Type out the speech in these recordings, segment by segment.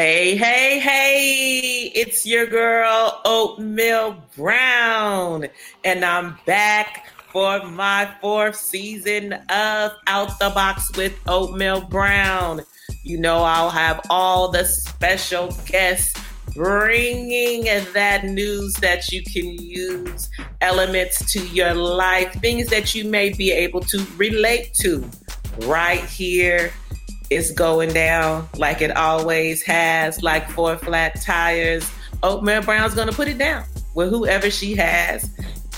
Hey, hey, hey, it's your girl, Oatmeal Brown, and I'm back for my fourth season of Out the Box with Oatmeal Brown. You know, I'll have all the special guests bringing that news that you can use, elements to your life, things that you may be able to relate to right here it's going down like it always has, like four flat tires. Oh, Oatmeal Brown's going to put it down with whoever she has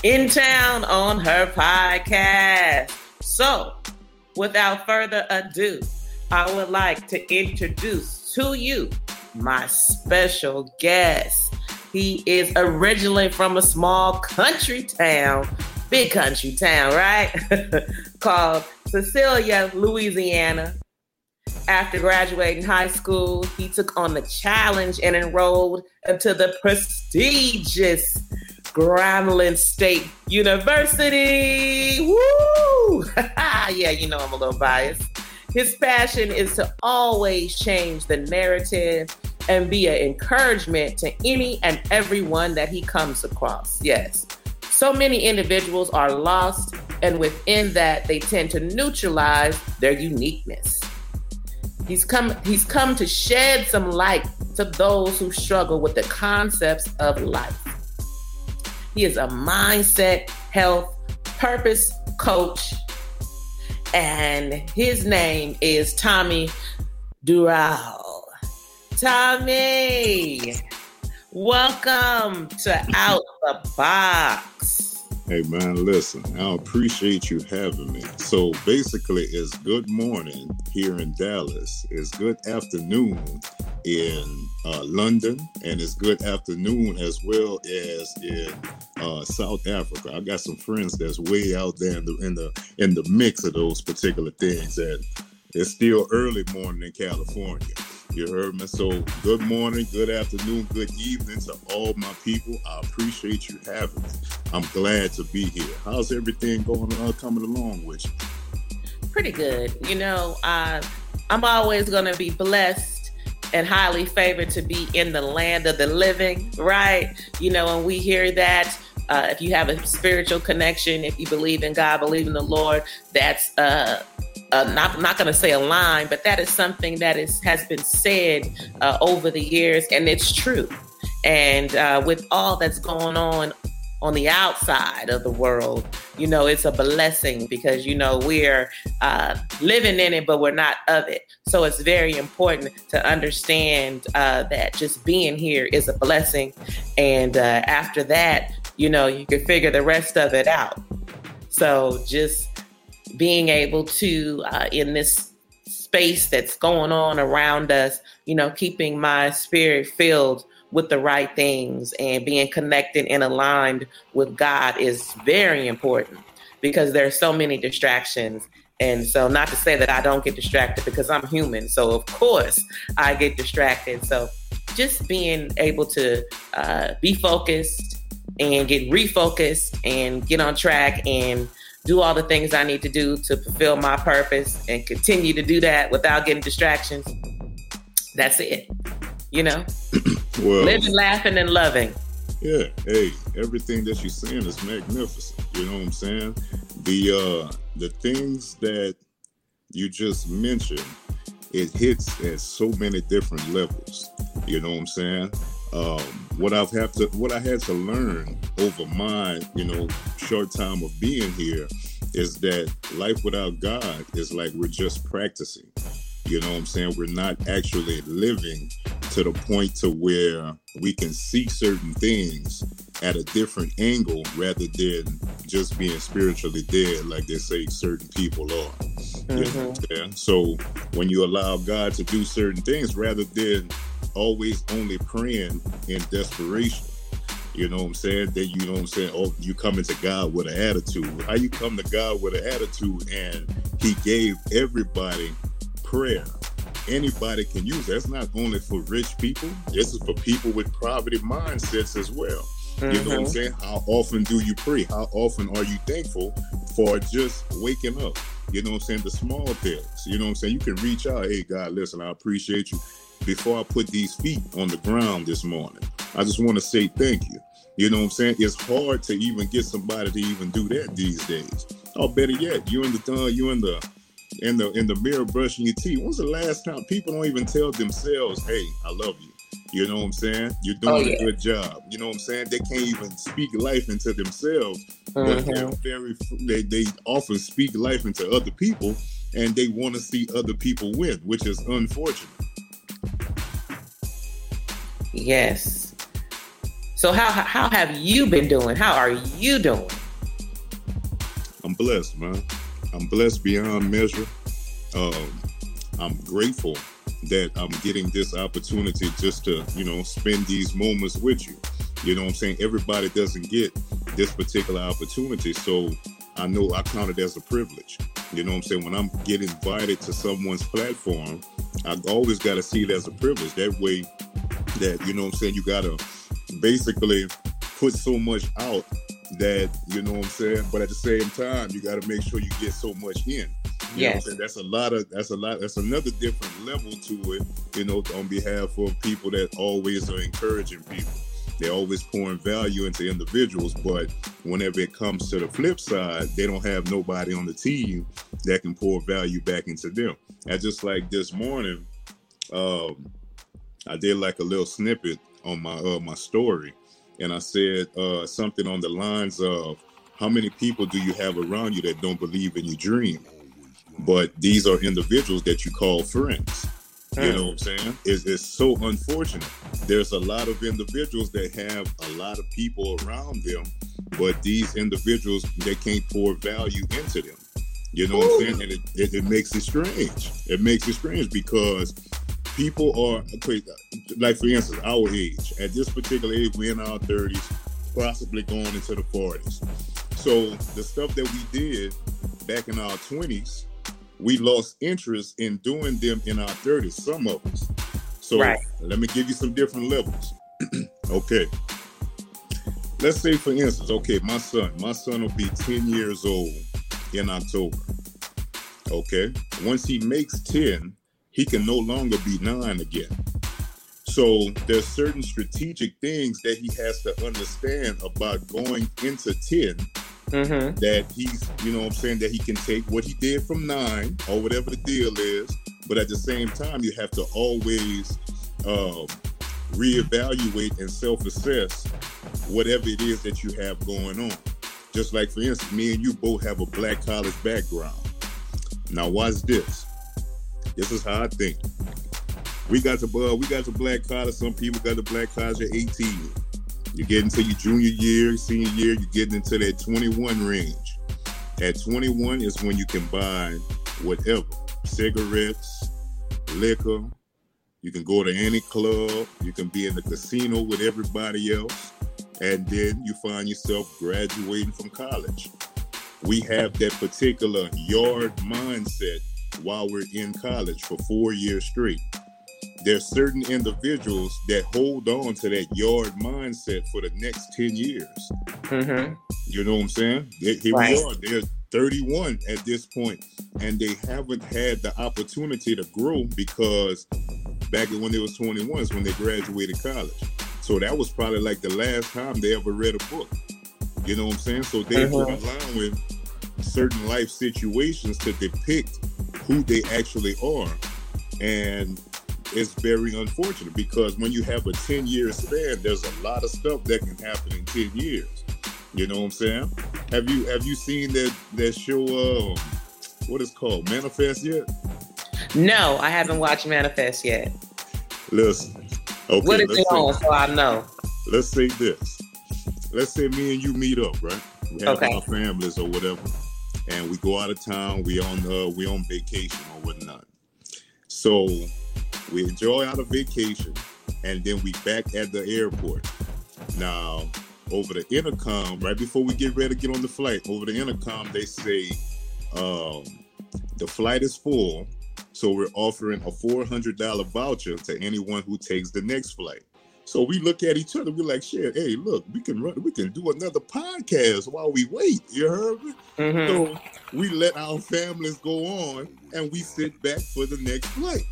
in town on her podcast. So, without further ado, I would like to introduce to you my special guest. He is originally from a small country town, big country town, right? Called Cecilia, Louisiana. After graduating high school, he took on the challenge and enrolled into the prestigious Grambling State University. Woo! yeah, you know I'm a little biased. His passion is to always change the narrative and be an encouragement to any and everyone that he comes across. Yes. So many individuals are lost, and within that, they tend to neutralize their uniqueness. He's come he's come to shed some light to those who struggle with the concepts of life. He is a mindset, health, purpose coach, and his name is Tommy Dural. Tommy, welcome to Out the Box. Hey man, listen, I appreciate you having me. So basically, it's good morning here in Dallas, it's good afternoon in uh, London, and it's good afternoon as well as in uh, South Africa. I got some friends that's way out there in the in the in the mix of those particular things, and it's still early morning in California. You heard me? So, good morning, good afternoon, good evening to all my people. I appreciate you having me. I'm glad to be here. How's everything going uh, coming along with you? Pretty good. You know, uh, I'm always going to be blessed and highly favored to be in the land of the living, right? You know, when we hear that, uh, if you have a spiritual connection, if you believe in God, believe in the Lord, that's uh, uh, not not going to say a line, but that is something that is has been said uh, over the years, and it's true. And uh, with all that's going on on the outside of the world, you know, it's a blessing because you know we're uh, living in it, but we're not of it. So it's very important to understand uh, that just being here is a blessing, and uh, after that, you know, you can figure the rest of it out. So just being able to uh, in this space that's going on around us you know keeping my spirit filled with the right things and being connected and aligned with god is very important because there are so many distractions. And so not to say that i don't get distracted because i'm human. So of course i get distracted. So just being able to uh, be focused and get refocused and get on track and do all the things I need to do to fulfill my purpose and continue to do that without getting distractions. That's it. You know? well, living, laughing, and loving. Yeah. Hey, everything that you're saying is magnificent. You know what I'm saying? The uh the things that you just mentioned, it hits at so many different levels. You know what I'm saying? Um, what I've have to what I had to learn over my you know short time of being here is that life without God is like we're just practicing. You know what I'm saying? We're not actually living to the point to where we can see certain things at a different angle rather than just being spiritually dead like they say certain people are. Mm-hmm. You know mm-hmm. So when you allow God to do certain things rather than always only praying in desperation. You know what I'm saying? Then you know what I'm saying? Oh, you come into God with an attitude. How you come to God with an attitude and He gave everybody prayer. Anybody can use it. That's not only for rich people, this is for people with poverty mindsets as well. Mm-hmm. You know what I'm mm-hmm. saying? How often do you pray? How often are you thankful for just waking up? You know what I'm saying? The small things. You know what I'm saying? You can reach out, hey God, listen, I appreciate you before I put these feet on the ground this morning. I just want to say thank you. You know what I'm saying? It's hard to even get somebody to even do that these days. Oh, better yet, you in the uh, you in the in the in the mirror brushing your teeth. When's the last time people don't even tell themselves, "Hey, I love you." You know what I'm saying? You're doing oh, yeah. a good job. You know what I'm saying? They can't even speak life into themselves, mm-hmm. but they're very they, they often speak life into other people, and they want to see other people win, which is unfortunate. Yes. So how how have you been doing? How are you doing? I'm blessed, man. I'm blessed beyond measure. Um, I'm grateful that I'm getting this opportunity just to, you know, spend these moments with you. You know what I'm saying? Everybody doesn't get this particular opportunity. So I know I count it as a privilege. You know what I'm saying? When I'm getting invited to someone's platform, I always got to see it as a privilege. That way, that, you know what I'm saying, you got to basically put so much out that, you know what I'm saying? But at the same time, you got to make sure you get so much in. You yes. That's a lot of that's a lot that's another different level to it, you know, on behalf of people that always are encouraging people. They're always pouring value into individuals, but whenever it comes to the flip side, they don't have nobody on the team that can pour value back into them. And just like this morning, um, I did like a little snippet on my uh, my story, and I said uh, something on the lines of, "How many people do you have around you that don't believe in your dream?" but these are individuals that you call friends. You know what I'm saying? It's, it's so unfortunate. There's a lot of individuals that have a lot of people around them, but these individuals they can't pour value into them. You know what I'm saying? And it, it, it, makes it strange. It makes it strange because people are like for instance, our age. At this particular age, we're in our 30s, possibly going into the 40s. So the stuff that we did back in our 20s we lost interest in doing them in our 30s, some of us. So right. let me give you some different levels. okay. Let's say, for instance, okay, my son, my son will be 10 years old in October. Okay. Once he makes 10, he can no longer be nine again. So there's certain strategic things that he has to understand about going into 10 mm-hmm. that he's, you know what I'm saying, that he can take what he did from nine or whatever the deal is. But at the same time, you have to always um, reevaluate and self assess whatever it is that you have going on. Just like, for instance, me and you both have a black college background. Now, watch this. This is how I think. We got the uh, we got the black college. Some people got the black college at 18. You get into your junior year, senior year, you're getting into that 21 range. At 21 is when you can buy whatever cigarettes, liquor. You can go to any club. You can be in the casino with everybody else. And then you find yourself graduating from college. We have that particular yard mindset while we're in college for four years straight there's certain individuals that hold on to that yard mindset for the next 10 years. Mm-hmm. You know what I'm saying? Here right. we are. They're 31 at this point, and they haven't had the opportunity to grow because back when they was 21 is when they graduated college. So that was probably like the last time they ever read a book. You know what I'm saying? So they're mm-hmm. allowing certain life situations to depict who they actually are. And it's very unfortunate because when you have a 10 year span, there's a lot of stuff that can happen in 10 years. You know what I'm saying? Have you have you seen that that show uh what is called Manifest yet? No, I haven't watched Manifest yet. Listen. Okay, what is it on so I know? Let's say this. Let's say me and you meet up, right? We have okay. our families or whatever. And we go out of town, we on uh we on vacation or whatnot. So we enjoy our vacation, and then we back at the airport. Now, over the intercom, right before we get ready to get on the flight, over the intercom, they say um, the flight is full, so we're offering a $400 voucher to anyone who takes the next flight. So we look at each other. We're like, "Shit, hey, look, we can run, we can do another podcast while we wait." You heard me? Mm-hmm. So we let our families go on, and we sit back for the next flight.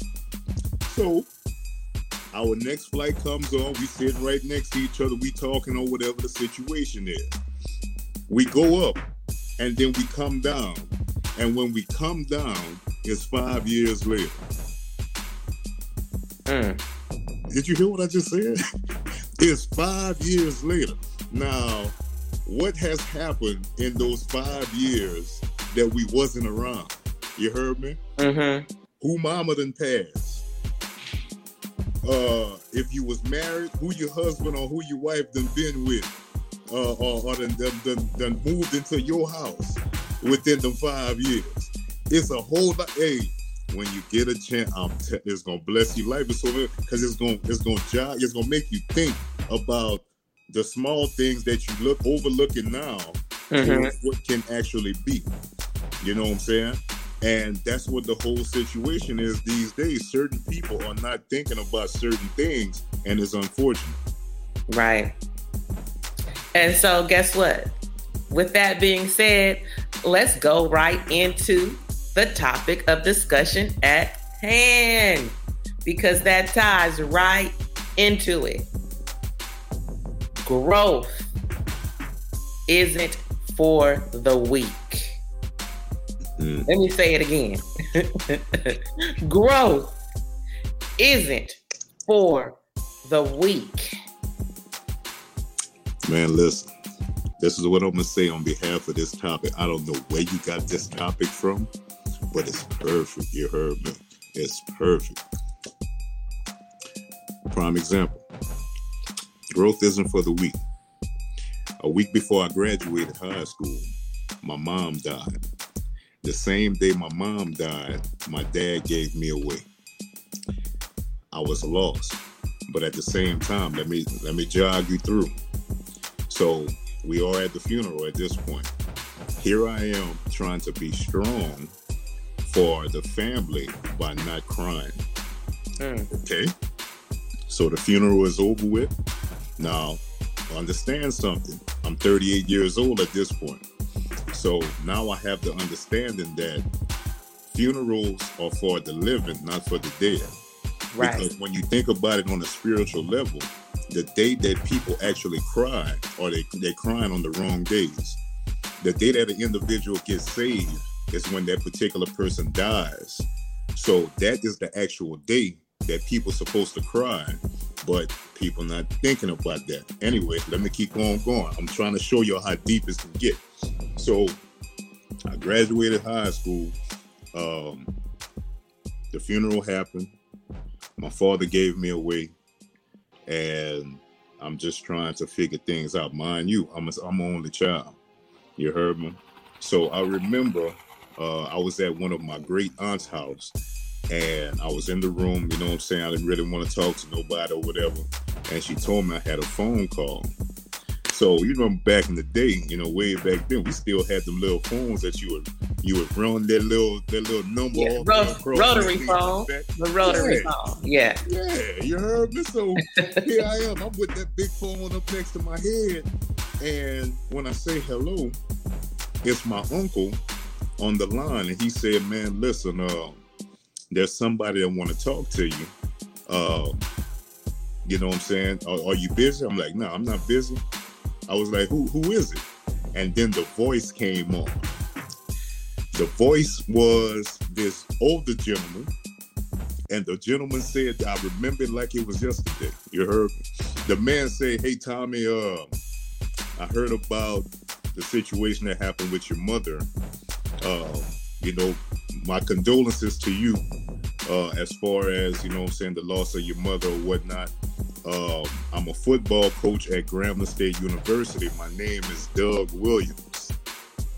So Our next flight comes on. We sit right next to each other. We talking or whatever the situation is. We go up, and then we come down. And when we come down, it's five years later. Mm. Did you hear what I just said? it's five years later. Now, what has happened in those five years that we wasn't around? You heard me? Mm-hmm. Who mama done passed? Uh, if you was married, who your husband or who your wife done been with, uh, or, or done, done, done, done moved into your house within the five years. It's a whole lot. Hey, when you get a chance, I'm t- it's gonna bless you life. It's so because it's gonna it's gonna jog, it's gonna make you think about the small things that you look overlooking now, mm-hmm. what can actually be. You know what I'm saying? And that's what the whole situation is these days. Certain people are not thinking about certain things, and it's unfortunate. Right. And so, guess what? With that being said, let's go right into the topic of discussion at hand because that ties right into it. Growth isn't for the weak. Mm. Let me say it again. Growth isn't for the weak. Man, listen. This is what I'm gonna say on behalf of this topic. I don't know where you got this topic from, but it's perfect. You heard me. It's perfect. Prime example. Growth isn't for the weak. A week before I graduated high school, my mom died. The same day my mom died, my dad gave me away. I was lost. But at the same time, let me let me jog you through. So we are at the funeral at this point. Here I am trying to be strong for the family by not crying. Mm. Okay? So the funeral is over with. Now, understand something. I'm 38 years old at this point. So now I have the understanding that funerals are for the living, not for the dead. Right. Because when you think about it on a spiritual level, the day that people actually cry or they, they're crying on the wrong days. The day that an individual gets saved is when that particular person dies. So that is the actual day that people supposed to cry, but people not thinking about that. Anyway, let me keep on going. I'm trying to show you how deep it can get. So I graduated high school. Um, the funeral happened. My father gave me away and I'm just trying to figure things out. Mind you, I'm a, I'm only child. You heard me. So I remember uh, I was at one of my great aunt's house, and I was in the room. You know what I'm saying? I didn't really want to talk to nobody or whatever. And she told me I had a phone call. So you remember back in the day, you know, way back then, we still had them little phones that you would you would run that little that little number yeah, ro- rotary phone, the rotary yeah. phone. Yeah, yeah, you heard me. So here I am. I'm with that big phone up next to my head, and when I say hello, it's my uncle on the line, and he said, "Man, listen, uh, there's somebody that want to talk to you." Uh, you know what I'm saying? Are, are you busy? I'm like, no, I'm not busy. I was like, who who is it? And then the voice came on. The voice was this older gentleman. And the gentleman said, I remember it like it was yesterday. You heard me? The man said, Hey Tommy, uh, I heard about the situation that happened with your mother. Uh, you know, my condolences to you uh, as far as, you know I'm saying, the loss of your mother or whatnot. Um, I'm a football coach at Grambling State University. My name is Doug Williams.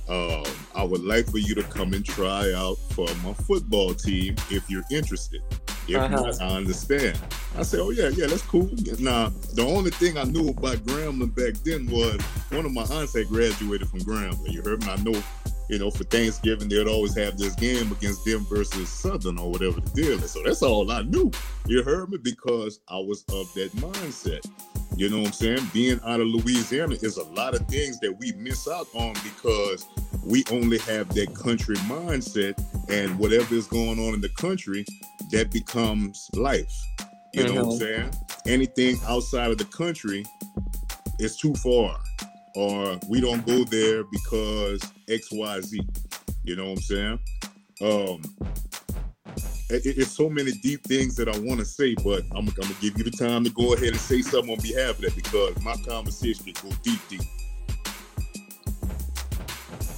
Um, I would like for you to come and try out for my football team if you're interested. If uh-huh. not, I understand. I said, oh yeah, yeah, that's cool. Now, the only thing I knew about Grambling back then was one of my aunts had graduated from Grambling. You heard me? I know you know, for Thanksgiving, they'd always have this game against them versus Southern or whatever the deal is. So that's all I knew. You heard me? Because I was of that mindset. You know what I'm saying? Being out of Louisiana is a lot of things that we miss out on because we only have that country mindset and whatever is going on in the country, that becomes life. You mm-hmm. know what I'm mm-hmm. saying? Anything outside of the country is too far, or we don't go there because X, Y, Z. You know what I'm saying? Um, it, it's so many deep things that I want to say, but I'm, I'm, gonna give you the time to go ahead and say something on behalf of that because my conversation go deep, deep.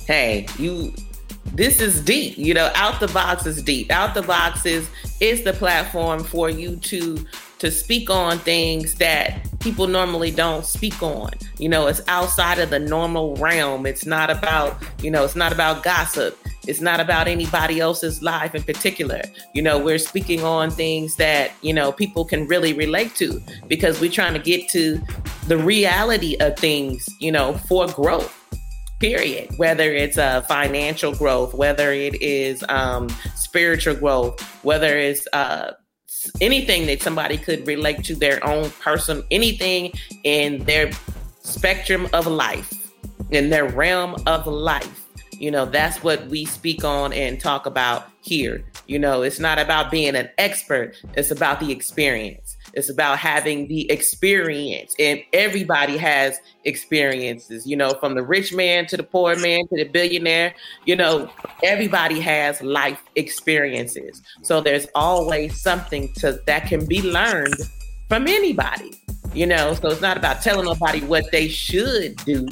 Hey, you. This is deep. You know, out the box is deep. Out the box is is the platform for you to to speak on things that people normally don't speak on. You know, it's outside of the normal realm. It's not about, you know, it's not about gossip. It's not about anybody else's life in particular. You know, we're speaking on things that, you know, people can really relate to because we're trying to get to the reality of things, you know, for growth period whether it's uh, financial growth whether it is um, spiritual growth whether it's uh, anything that somebody could relate to their own person, anything in their spectrum of life, in their realm of life. You know, that's what we speak on and talk about here. You know, it's not about being an expert, it's about the experience. It's about having the experience. And everybody has experiences, you know, from the rich man to the poor man to the billionaire, you know, everybody has life experiences. So there's always something to that can be learned from anybody. You know, so it's not about telling nobody what they should do,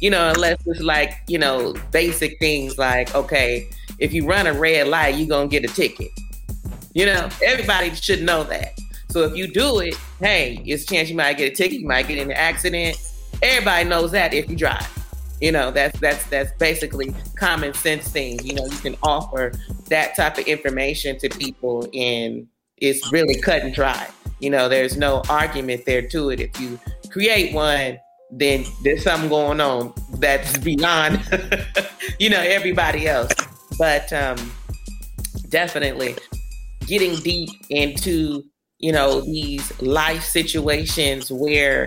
you know, unless it's like, you know, basic things like, okay, if you run a red light, you're gonna get a ticket. You know, everybody should know that. So if you do it, hey, it's chance you might get a ticket, you might get in an accident. Everybody knows that if you drive. You know, that's that's that's basically common sense things. You know, you can offer that type of information to people and it's really cut and dry. You know, there's no argument there to it. If you create one, then there's something going on that's beyond, you know, everybody else. But um, definitely getting deep into you know, these life situations where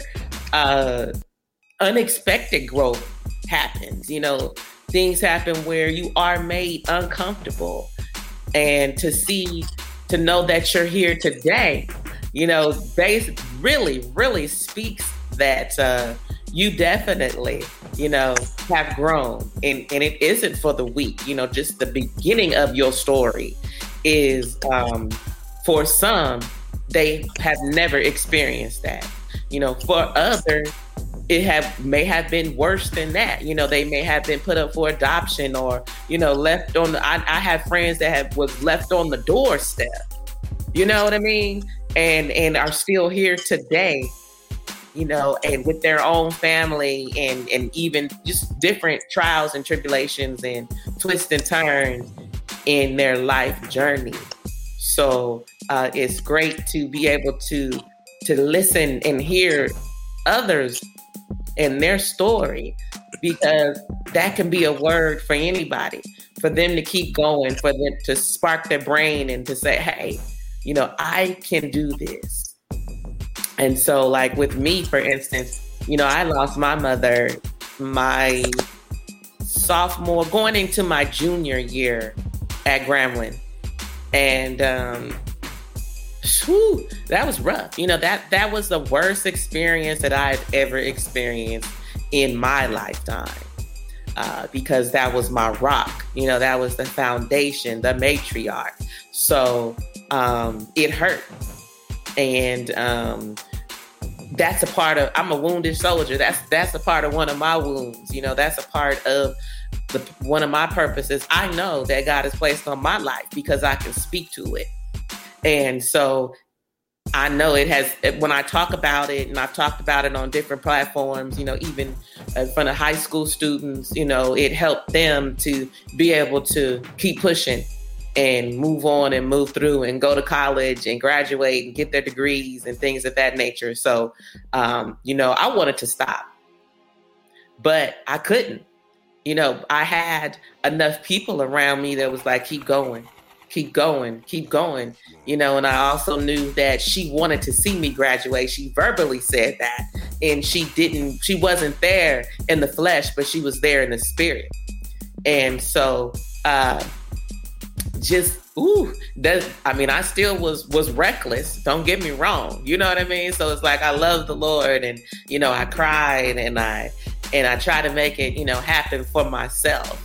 uh, unexpected growth happens. You know, things happen where you are made uncomfortable. And to see, to know that you're here today, you know, base really, really speaks that uh, you definitely, you know, have grown. And, and it isn't for the weak, you know, just the beginning of your story is um, for some they have never experienced that. You know, for others, it have may have been worse than that. You know, they may have been put up for adoption or you know left on. The, I, I have friends that have was left on the doorstep. You know what I mean? And and are still here today. You know, and with their own family and and even just different trials and tribulations and twists and turns in their life journey. So uh, it's great to be able to to listen and hear others and their story because that can be a word for anybody for them to keep going for them to spark their brain and to say hey you know i can do this. And so like with me for instance you know i lost my mother my sophomore going into my junior year at grambling and um whew, that was rough. You know, that that was the worst experience that I've ever experienced in my lifetime. Uh, because that was my rock, you know, that was the foundation, the matriarch. So um, it hurt. And um, that's a part of I'm a wounded soldier. That's that's a part of one of my wounds. You know, that's a part of the one of my purposes. I know that God has placed on my life because I can speak to it. And so I know it has, when I talk about it, and I've talked about it on different platforms, you know, even in front of high school students, you know, it helped them to be able to keep pushing and move on and move through and go to college and graduate and get their degrees and things of that nature. So, um, you know, I wanted to stop, but I couldn't. You know, I had enough people around me that was like, keep going, keep going, keep going, you know. And I also knew that she wanted to see me graduate. She verbally said that, and she didn't, she wasn't there in the flesh, but she was there in the spirit. And so, uh, just ooh, that I mean, I still was was reckless. Don't get me wrong. You know what I mean? So it's like I love the Lord, and you know, I cried and I and I try to make it, you know, happen for myself.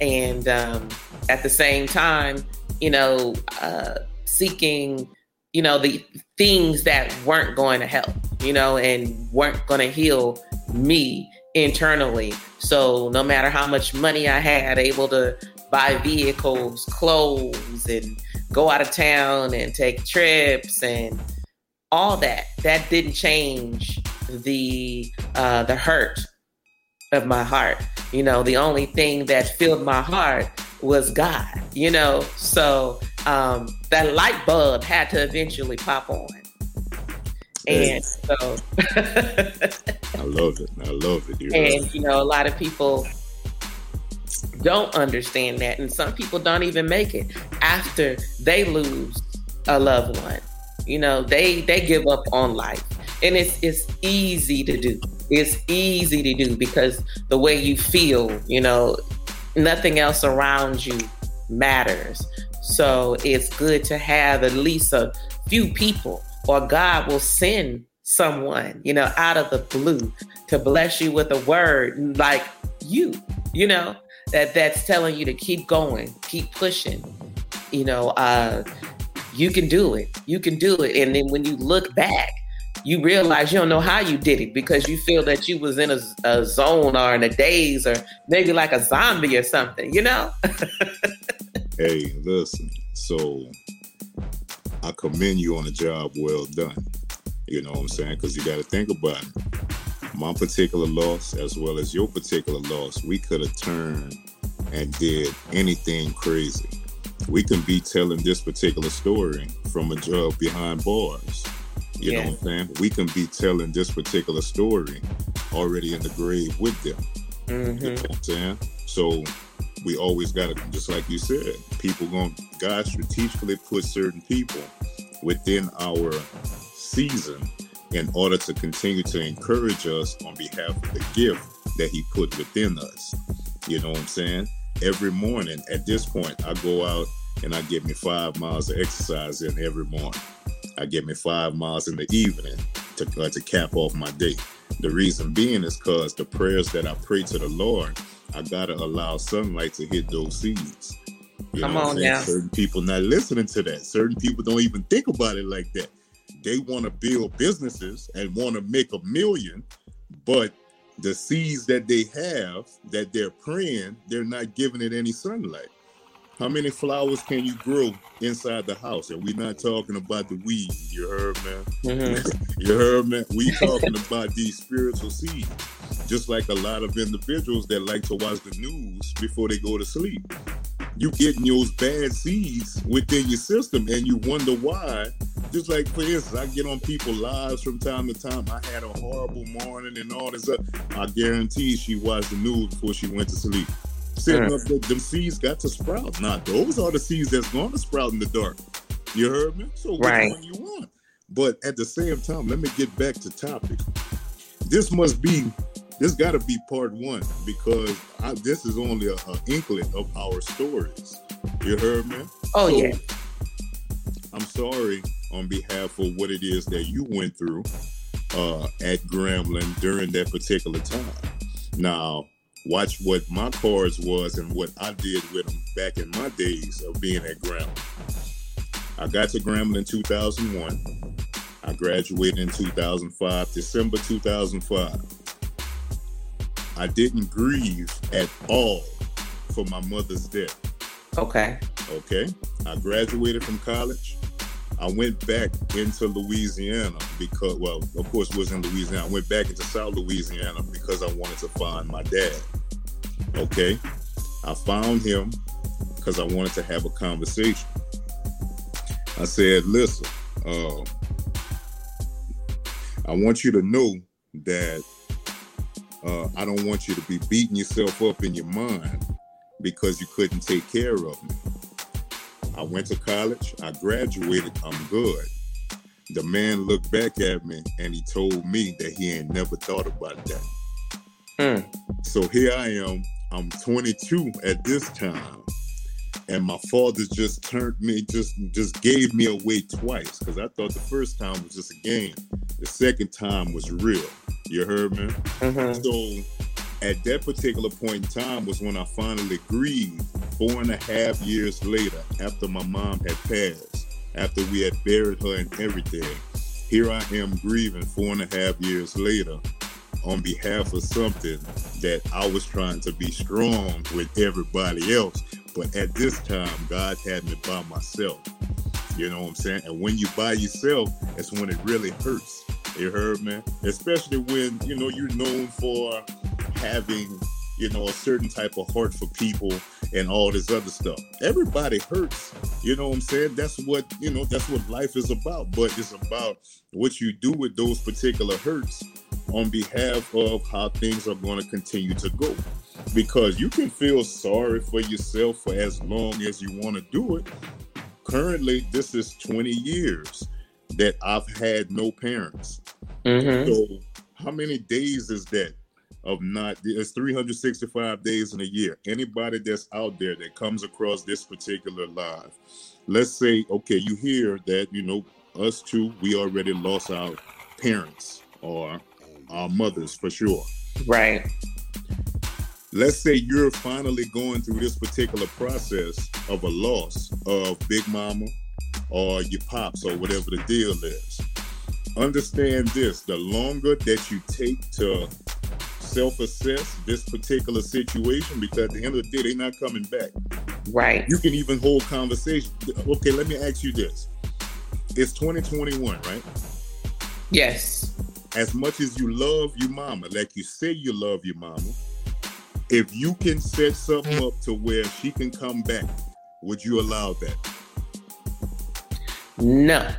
And um, at the same time, you know, uh, seeking, you know, the things that weren't going to help, you know, and weren't going to heal me internally. So no matter how much money I had, able to buy vehicles, clothes, and go out of town and take trips and all that, that didn't change the uh, the hurt of my heart. You know, the only thing that filled my heart was God, you know. So um, that light bulb had to eventually pop on. And so I love it. I love it. And you know, a lot of people don't understand that. And some people don't even make it after they lose a loved one. You know, they they give up on life. And it's it's easy to do it's easy to do because the way you feel, you know, nothing else around you matters. So it's good to have at least a few people, or God will send someone, you know, out of the blue to bless you with a word like you, you know, that that's telling you to keep going, keep pushing. You know, uh, you can do it. You can do it. And then when you look back, you realize you don't know how you did it because you feel that you was in a, a zone or in a daze or maybe like a zombie or something, you know? hey, listen. So I commend you on a job well done. You know what I'm saying? Because you got to think about it. My particular loss, as well as your particular loss, we could have turned and did anything crazy. We can be telling this particular story from a job behind bars you yeah. know what I'm saying? We can be telling this particular story already in the grave with them. Mm-hmm. You know what I'm saying? So we always got to, just like you said, people going, God strategically put certain people within our season in order to continue to encourage us on behalf of the gift that He put within us. You know what I'm saying? Every morning at this point, I go out and I get me five miles of exercise in every morning. I get me five miles in the evening to, uh, to cap off my day. The reason being is because the prayers that I pray to the Lord, I gotta allow sunlight to hit those seeds. You Come on now. Certain people not listening to that. Certain people don't even think about it like that. They want to build businesses and want to make a million, but the seeds that they have that they're praying, they're not giving it any sunlight. How many flowers can you grow inside the house? And we're not talking about the weed. You heard, man? Mm-hmm. you heard, man? We talking about these spiritual seeds. Just like a lot of individuals that like to watch the news before they go to sleep. You getting those bad seeds within your system and you wonder why. Just like for instance, I get on people lives from time to time. I had a horrible morning and all this. I guarantee she watched the news before she went to sleep setting up that them seeds got to sprout. Now those are the seeds that's going to sprout in the dark. You heard me? So which right. one you want? But at the same time, let me get back to topic. This must be this got to be part one because I, this is only a, a, inkling of our stories. You heard me? Oh so, yeah. I'm sorry on behalf of what it is that you went through uh, at Grambling during that particular time. Now, watch what my cards was and what I did with them back in my days of being at Grambling. I got to Grambling in 2001. I graduated in 2005, December 2005. I didn't grieve at all for my mother's death. Okay. Okay. I graduated from college. I went back into Louisiana because, well, of course, it was in Louisiana. I went back into South Louisiana because I wanted to find my dad. Okay. I found him because I wanted to have a conversation. I said, listen, uh, I want you to know that uh, I don't want you to be beating yourself up in your mind because you couldn't take care of me. I went to college, I graduated, I'm good. The man looked back at me and he told me that he ain't never thought about that. Mm. So here I am I'm 22 at this time, and my father just turned me, just just gave me away twice because I thought the first time was just a game, the second time was real. You heard me? Mm-hmm. So at that particular point in time was when I finally grieved. Four and a half years later, after my mom had passed, after we had buried her and everything, here I am grieving four and a half years later on behalf of something that I was trying to be strong with everybody else. But at this time, God had me by myself. You know what I'm saying? And when you by yourself, that's when it really hurts. You heard man? Especially when, you know, you're known for having, you know, a certain type of heart for people and all this other stuff. Everybody hurts. You know what I'm saying? That's what, you know, that's what life is about. But it's about what you do with those particular hurts on behalf of how things are going to continue to go. Because you can feel sorry for yourself for as long as you want to do it. Currently, this is 20 years that I've had no parents. Mm-hmm. So, how many days is that of not? It's 365 days in a year. Anybody that's out there that comes across this particular live, let's say, okay, you hear that, you know, us two, we already lost our parents or our mothers for sure. Right. Let's say you're finally going through this particular process of a loss of Big Mama or your pops or whatever the deal is. Understand this the longer that you take to self assess this particular situation, because at the end of the day, they're not coming back. Right. You can even hold conversation. Okay, let me ask you this. It's 2021, right? Yes as much as you love your mama, like you say you love your mama, if you can set something up to where she can come back, would you allow that? No.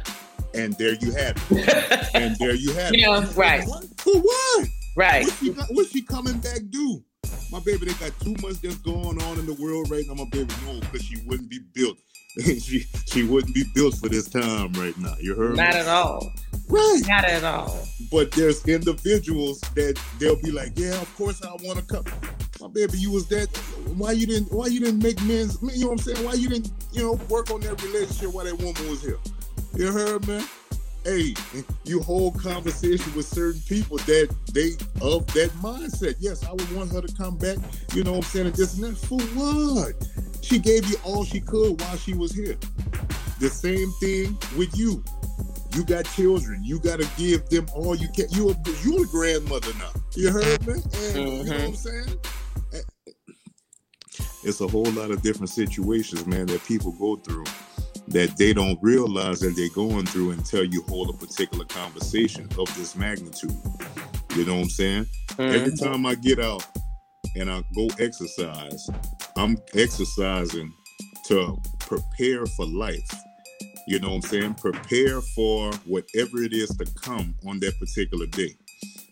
And there you have it. and there you have you know, it. right. For what? Right. What's she, what's she coming back do? My baby, they got too much that's going on in the world right now. My baby, no, because she wouldn't be built. she she wouldn't be built for this time right now. You heard Not me? at all. Right. Not at all. But there's individuals that they'll be like, yeah, of course I want to come. My baby, you was that. Why you didn't? Why you didn't make men's? You know what I'm saying? Why you didn't? You know, work on that relationship while that woman was here. You heard me? Hey, you hold conversation with certain people that they of that mindset. Yes, I would want her to come back. You know what I'm saying? And this and that. For what? She gave you all she could while she was here. The same thing with you. You got children. You got to give them all you can. You a, you a grandmother now. You heard me? And mm-hmm. you know what I'm mm-hmm. saying? It's a whole lot of different situations, man, that people go through that they don't realize that they're going through until you hold a particular conversation of this magnitude. You know what I'm saying? Mm-hmm. Every time I get out and I go exercise, I'm exercising to prepare for life. You know what I'm saying? Prepare for whatever it is to come on that particular day.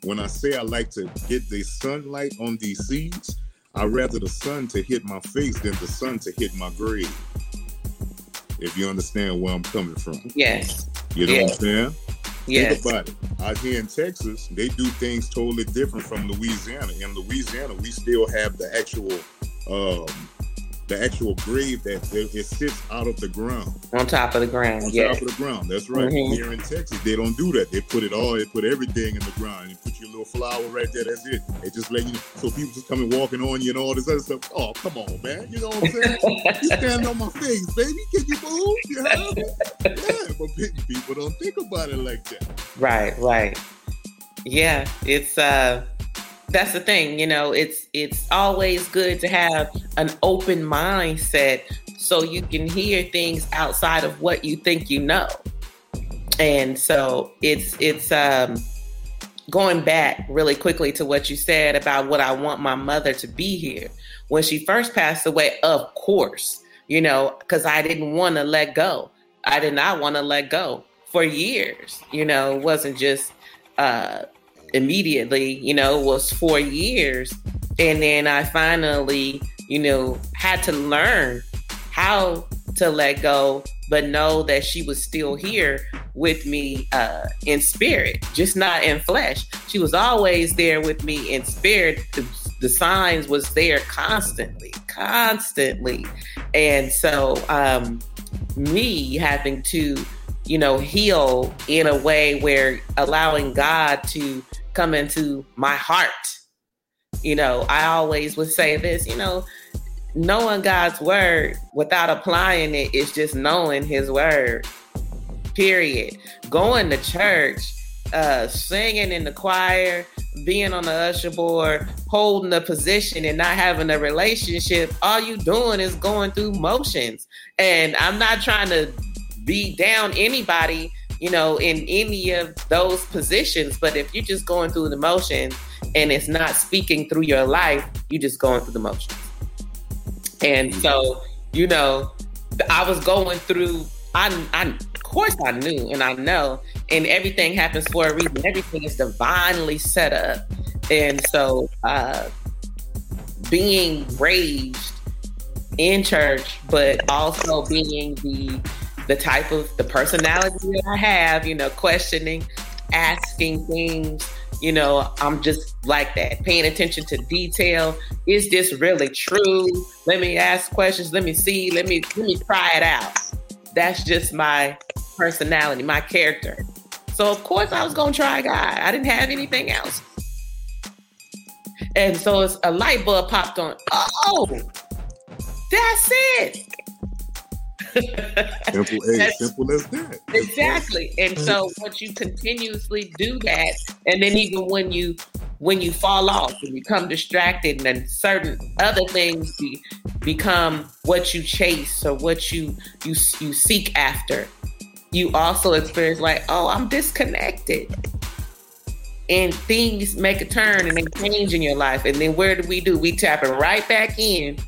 When I say I like to get the sunlight on these seeds, I'd rather the sun to hit my face than the sun to hit my grave. If you understand where I'm coming from. Yes. You know yes. what I'm saying? Yes. Think about it. Out here in Texas, they do things totally different from Louisiana. In Louisiana, we still have the actual um, the actual grave that it sits out of the ground. On top of the ground. On yes. top of the ground. That's right. Mm-hmm. Here in Texas, they don't do that. They put it all. They put everything in the ground. You put your little flower right there. That's it. They just let you. So people just come and walking on you and all this other stuff. Oh, come on, man. You know what I'm saying? you stand on my face, baby. Can you move? You know? yeah, but people don't think about it like that. Right. Right. Yeah. It's uh that's the thing, you know, it's it's always good to have an open mindset so you can hear things outside of what you think you know. And so it's it's um going back really quickly to what you said about what I want my mother to be here. When she first passed away, of course, you know, because I didn't want to let go. I did not want to let go for years. You know, it wasn't just uh immediately, you know, was four years. And then I finally, you know, had to learn how to let go, but know that she was still here with me uh, in spirit, just not in flesh. She was always there with me in spirit. The, the signs was there constantly, constantly. And so, um, me having to, you know, heal in a way where allowing God to come into my heart. You know, I always would say this, you know, knowing God's word without applying it is just knowing his word. Period. Going to church, uh, singing in the choir, being on the usher board, holding a position and not having a relationship, all you doing is going through motions. And I'm not trying to beat down anybody, you know, in any of those positions, but if you're just going through the motions and it's not speaking through your life, you're just going through the motions. And so, you know, I was going through I, I of course I knew and I know and everything happens for a reason. Everything is divinely set up. And so uh, being raised in church, but also being the the type of the personality that I have, you know, questioning, asking things, you know, I'm just like that, paying attention to detail. Is this really true? Let me ask questions. Let me see. Let me let me try it out. That's just my personality, my character. So of course I was gonna try God. I didn't have anything else. And so it's a light bulb popped on. Oh, that's it. Simple, hey, simple as that. Exactly. And so once you continuously do that, and then even when you when you fall off and become distracted, and then certain other things be, become what you chase or what you you you seek after, you also experience like, oh, I'm disconnected. And things make a turn and they change in your life. And then where do we do? We tap it right back in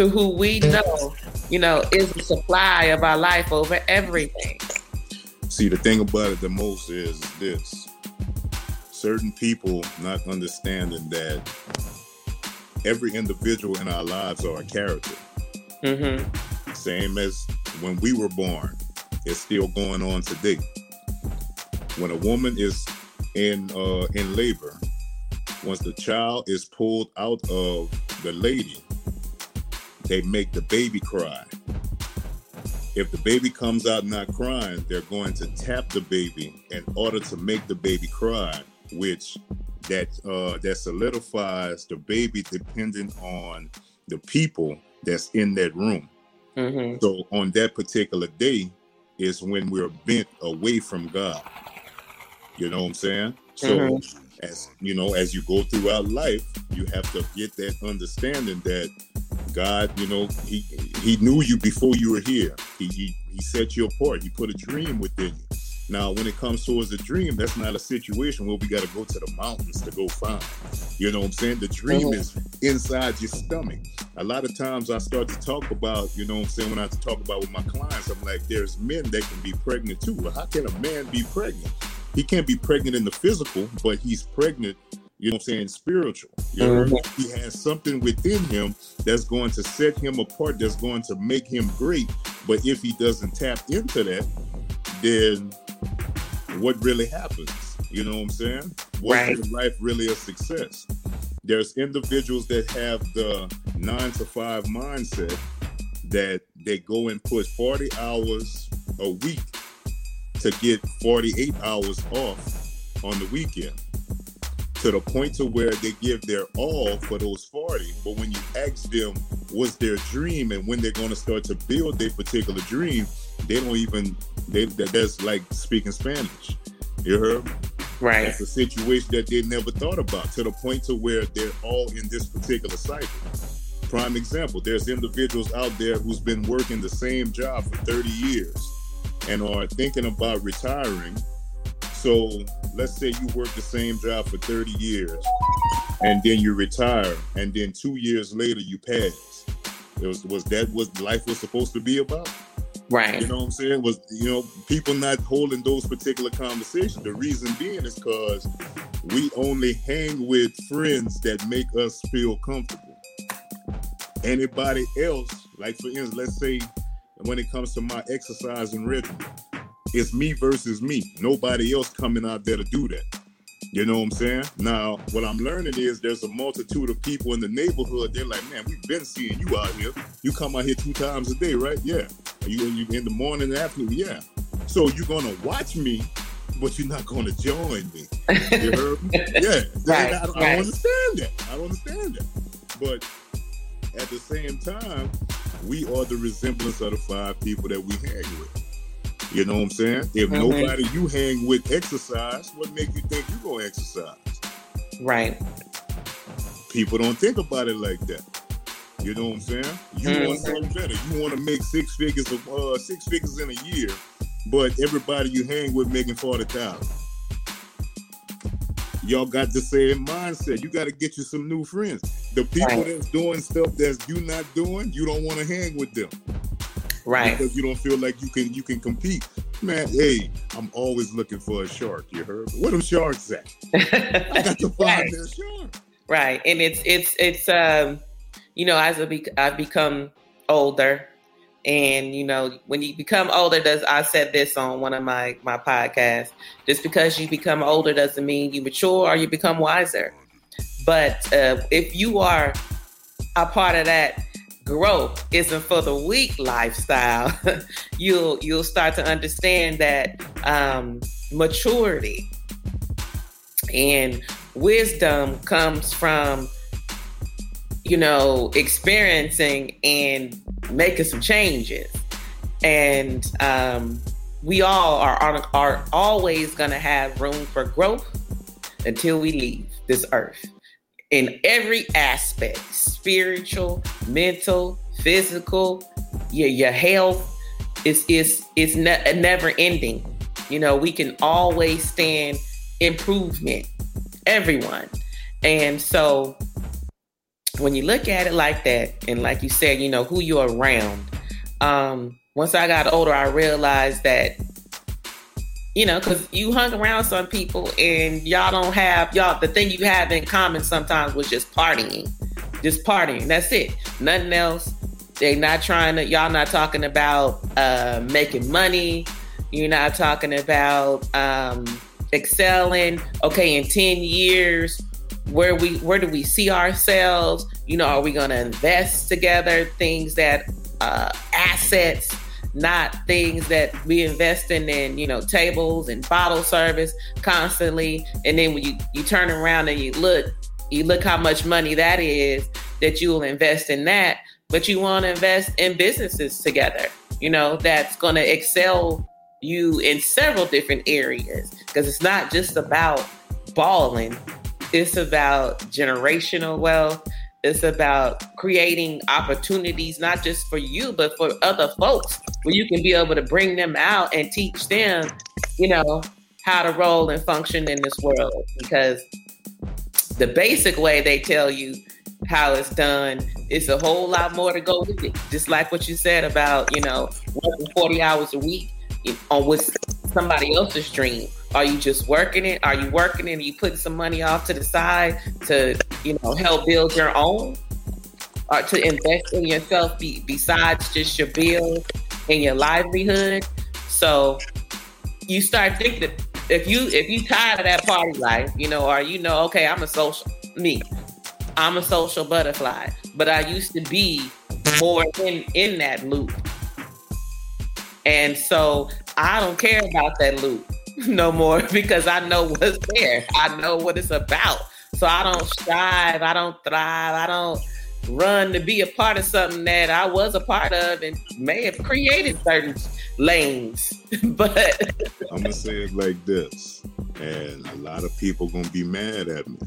to who we know, you know, is the supply of our life over everything. See, the thing about it the most is this certain people not understanding that every individual in our lives are a character. Mm-hmm. Same as when we were born it's still going on today. When a woman is in uh, in labor, once the child is pulled out of the lady, they make the baby cry. If the baby comes out not crying, they're going to tap the baby in order to make the baby cry, which that uh, that solidifies the baby dependent on the people that's in that room. Mm-hmm. So on that particular day, is when we're bent away from God. You know what I'm saying? So mm-hmm. as you know, as you go throughout life, you have to get that understanding that God, you know, He He knew you before you were here. He He, he set you apart. He put a dream within you. Now, when it comes towards a dream, that's not a situation where we got to go to the mountains to go find. You know what I'm saying? The dream mm-hmm. is inside your stomach. A lot of times I start to talk about, you know what I'm saying, when I talk about with my clients, I'm like, there's men that can be pregnant too. Well, how can a man be pregnant? He can't be pregnant in the physical, but he's pregnant you know what I'm saying, spiritual. You know, mm-hmm. he has something within him that's going to set him apart, that's going to make him great. But if he doesn't tap into that, then what really happens. You know what I'm saying? What right. life really a success? There's individuals that have the nine to five mindset that they go and put 40 hours a week to get 48 hours off on the weekend to the point to where they give their all for those 40 but when you ask them what's their dream and when they're going to start to build their particular dream they don't even they that's like speaking spanish. You heard right. It's a situation that they never thought about to the point to where they're all in this particular cycle. Prime example there's individuals out there who's been working the same job for 30 years and are thinking about retiring so let's say you work the same job for 30 years and then you retire and then two years later you pass. It was was that what life was supposed to be about? Right. You know what I'm saying? Was you know, people not holding those particular conversations. The reason being is because we only hang with friends that make us feel comfortable. Anybody else, like for instance, let's say when it comes to my exercise and rhythm, it's me versus me. Nobody else coming out there to do that. You know what I'm saying? Now, what I'm learning is there's a multitude of people in the neighborhood. They're like, man, we've been seeing you out here. You come out here two times a day, right? Yeah. Are you, you in the morning and afternoon? Yeah. So you're gonna watch me, but you're not gonna join me. You heard me? Yeah. right, I, I, right. I don't understand that. I don't understand that. But at the same time, we are the resemblance of the five people that we hang with. You know what I'm saying? If mm-hmm. nobody you hang with exercise, what make you think you're gonna exercise? Right. People don't think about it like that. You know what I'm saying? You mm-hmm. want something better. You want to make six figures of uh, six figures in a year, but everybody you hang with making forty thousand. Y'all got the same mindset. You got to get you some new friends. The people right. that's doing stuff that you not doing, you don't want to hang with them right? Because you don't feel like you can you can compete. Man, hey, I'm always looking for a shark. You heard? Where them sharks at? I got to find right. that shark. Right, and it's it's it's um, you know, as I've become older, and you know, when you become older, does I said this on one of my my podcasts. Just because you become older doesn't mean you mature or you become wiser. But uh, if you are a part of that growth isn't for the weak lifestyle, you'll you'll start to understand that um, maturity and wisdom comes from you know experiencing and making some changes. And um, we all are, are, are always going to have room for growth until we leave this earth in every aspect spiritual, mental, physical, your, your health is is is ne- never ending. You know, we can always stand improvement, everyone. And so when you look at it like that, and like you said, you know, who you're around, um, once I got older, I realized that you know, because you hung around some people and y'all don't have y'all the thing you have in common sometimes was just partying, just partying. That's it. Nothing else. They not trying to. Y'all not talking about uh, making money. You're not talking about um, excelling. Okay, in ten years, where we where do we see ourselves? You know, are we going to invest together? Things that uh, assets not things that we investing in, you know, tables and bottle service constantly. And then when you, you turn around and you look, you look how much money that is that you will invest in that, but you want to invest in businesses together, you know, that's going to excel you in several different areas because it's not just about balling. It's about generational wealth. It's about creating opportunities, not just for you, but for other folks, where you can be able to bring them out and teach them, you know, how to roll and function in this world. Because the basic way they tell you how it's done is a whole lot more to go with it. Just like what you said about, you know, working 40 hours a week on with somebody else's dream are you just working it? Are you working it? Are you putting some money off to the side to, you know, help build your own? Or to invest in yourself be, besides just your bills and your livelihood? So you start thinking if you if you tired of that party life, you know, or you know, okay, I'm a social me. I'm a social butterfly, but I used to be more in in that loop. And so I don't care about that loop. no more because I know what's there. I know what it's about. So I don't strive, I don't thrive, I don't run to be a part of something that I was a part of and may have created certain lanes. but I'm gonna say it like this, and a lot of people gonna be mad at me.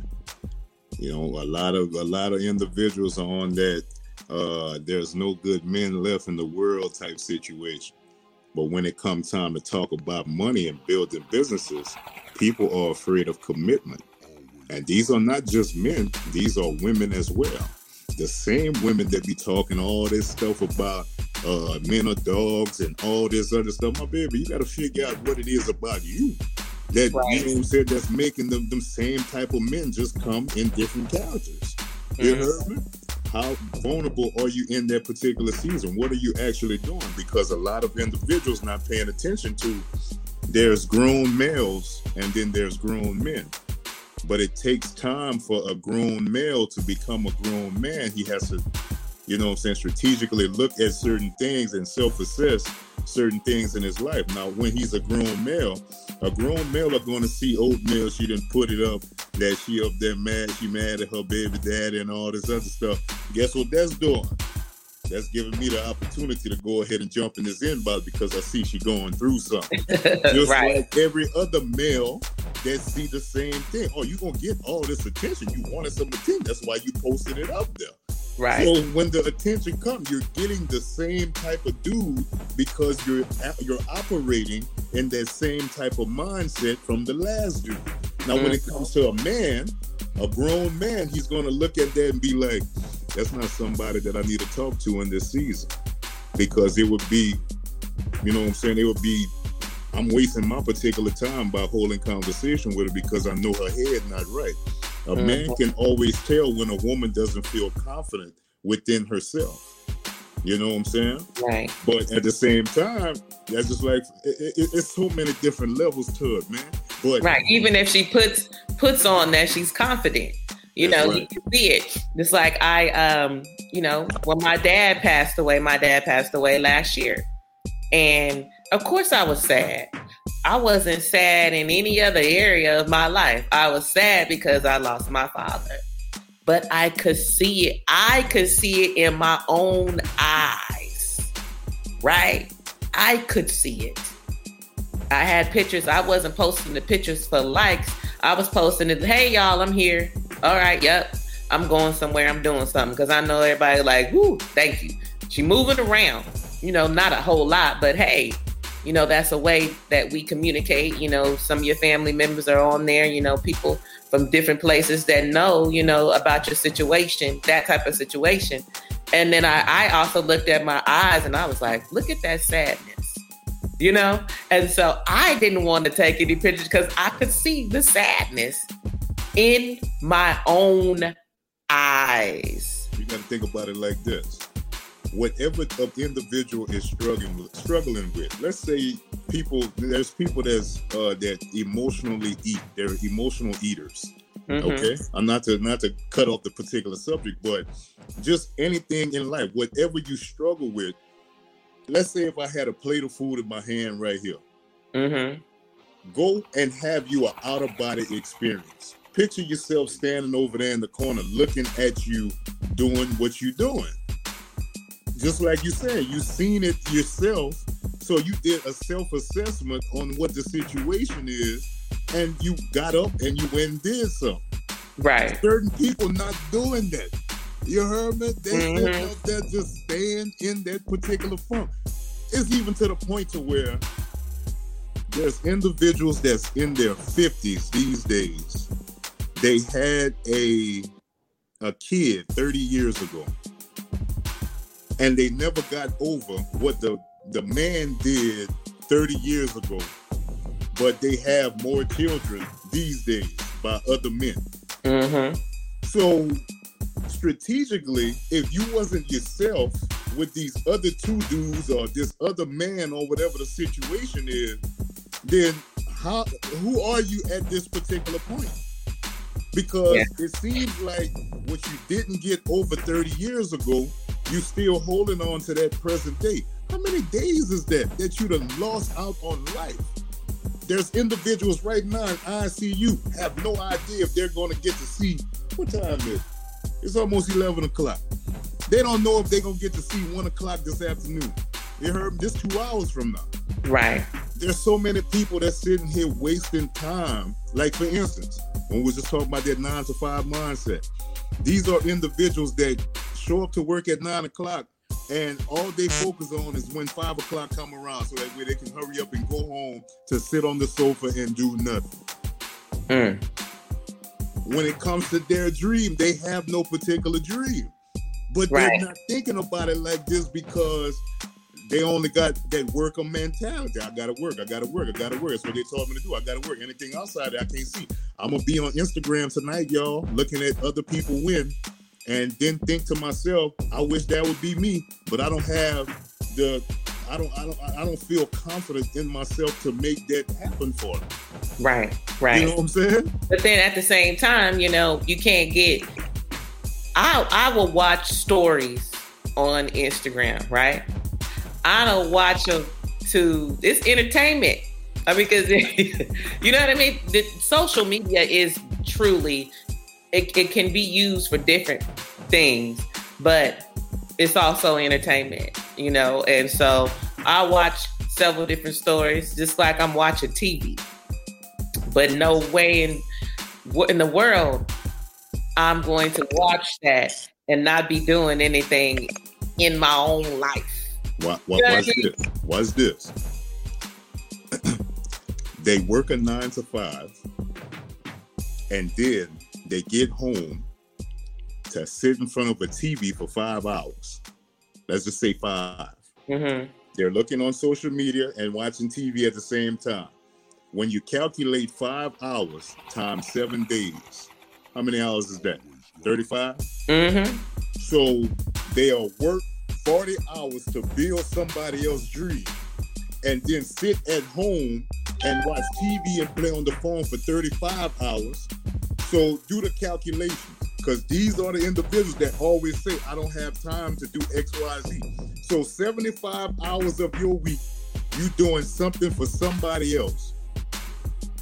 You know, a lot of a lot of individuals are on that uh there's no good men left in the world type situation. But when it comes time to talk about money and building businesses, people are afraid of commitment. And these are not just men, these are women as well. The same women that be talking all this stuff about uh, men are dogs and all this other stuff. My baby, you got to figure out what it is about you. That right. you know what said that's making them them same type of men just come in different characters. You mm-hmm. heard me? How vulnerable are you in that particular season? What are you actually doing? Because a lot of individuals not paying attention to there's grown males and then there's grown men. but it takes time for a grown male to become a grown man. He has to, you know I'm saying, strategically look at certain things and self-assess certain things in his life. Now, when he's a grown male, a grown male are going to see oatmeal. She didn't put it up that she up there mad. She mad at her baby daddy and all this other stuff. Guess what that's doing? That's giving me the opportunity to go ahead and jump in this inbox because I see she going through something. Just right. like every other male that see the same thing. Oh, you gonna get all this attention. You wanted some attention. That's why you posted it up there. Right. So when the attention comes, you're getting the same type of dude because you're you're operating in that same type of mindset from the last dude. Now, mm-hmm. when it mm-hmm. comes to a man, a grown man, he's going to look at that and be like, "That's not somebody that I need to talk to in this season," because it would be, you know, what I'm saying, it would be. I'm wasting my particular time by holding conversation with her because I know her head not right. A mm-hmm. man can always tell when a woman doesn't feel confident within herself. You know what I'm saying? Right. But at the same time, that's just like it, it, it's so many different levels to it, man. But right, even if she puts puts on that she's confident, you know, right. you can see it. It's like I, um, you know, when my dad passed away, my dad passed away last year, and of course I was sad. I wasn't sad in any other area of my life. I was sad because I lost my father. But I could see it. I could see it in my own eyes. Right? I could see it. I had pictures. I wasn't posting the pictures for likes. I was posting it. Hey, y'all, I'm here. All right, yep. I'm going somewhere. I'm doing something because I know everybody like, whoo, thank you. She moving around. You know, not a whole lot, but hey, you know that's a way that we communicate you know some of your family members are on there you know people from different places that know you know about your situation that type of situation. And then I, I also looked at my eyes and i was like look at that sadness you know? And so i didn't want to take any pictures because i could see the sadness in my own eyes. You got to think about it like this whatever the individual is struggling with, struggling with. Let's say people, there's people that's uh, that emotionally eat. They're emotional eaters. Mm-hmm. Okay, I'm not to not to cut off the particular subject, but just anything in life, whatever you struggle with. Let's say if I had a plate of food in my hand right here. Mm-hmm. Go and have you an out of body experience. Picture yourself standing over there in the corner, looking at you doing what you're doing just like you said, you seen it yourself. So you did a self-assessment on what the situation is, and you got up and you went and did something. Right. Certain people not doing that. You heard me? They mm-hmm. up there just staying in that particular funk. It's even to the point to where there's individuals that's in their 50s these days. They had a a kid 30 years ago and they never got over what the the man did 30 years ago but they have more children these days by other men mm-hmm. so strategically if you wasn't yourself with these other two dudes or this other man or whatever the situation is then how who are you at this particular point because yeah. it seems like what you didn't get over 30 years ago you still holding on to that present day. How many days is that that you'd have lost out on life? There's individuals right now in ICU have no idea if they're going to get to see what time is. It's almost 11 o'clock. They don't know if they're going to get to see one o'clock this afternoon. You heard this two hours from now. Right. There's so many people that's sitting here wasting time. Like for instance, when we was just talking about that nine to five mindset, these are individuals that show up to work at nine o'clock and all they focus on is when five o'clock come around so that way they can hurry up and go home to sit on the sofa and do nothing. Mm. When it comes to their dream, they have no particular dream. But right. they're not thinking about it like this because they only got that worker mentality. I gotta work, I gotta work, I gotta work. That's what they told me to do. I gotta work. Anything outside I can't see. I'm gonna be on Instagram tonight, y'all, looking at other people win and then think to myself, I wish that would be me, but I don't have the I don't, I don't, I don't feel confident in myself to make that happen for them. Right, right. You know what I'm saying? But then at the same time, you know, you can't get. I I will watch stories on Instagram, right? I don't watch them to. It's entertainment. I mean, because you know what I mean. The social media is truly. It, it can be used for different things, but it's also entertainment, you know. And so I watch several different stories, just like I'm watching TV. But no way in what in the world I'm going to watch that and not be doing anything in my own life. What, what, you know what's this? What's this? they work a nine to five, and then they get home to sit in front of a TV for five hours. Let's just say 5 mm-hmm. They're looking on social media and watching TV at the same time. When you calculate five hours times seven days, how many hours is that? 35? Mm-hmm. So they'll work 40 hours to build somebody else's dream and then sit at home and watch TV and play on the phone for 35 hours. So do the calculations because these are the individuals that always say, I don't have time to do X, Y, Z. So 75 hours of your week, you doing something for somebody else.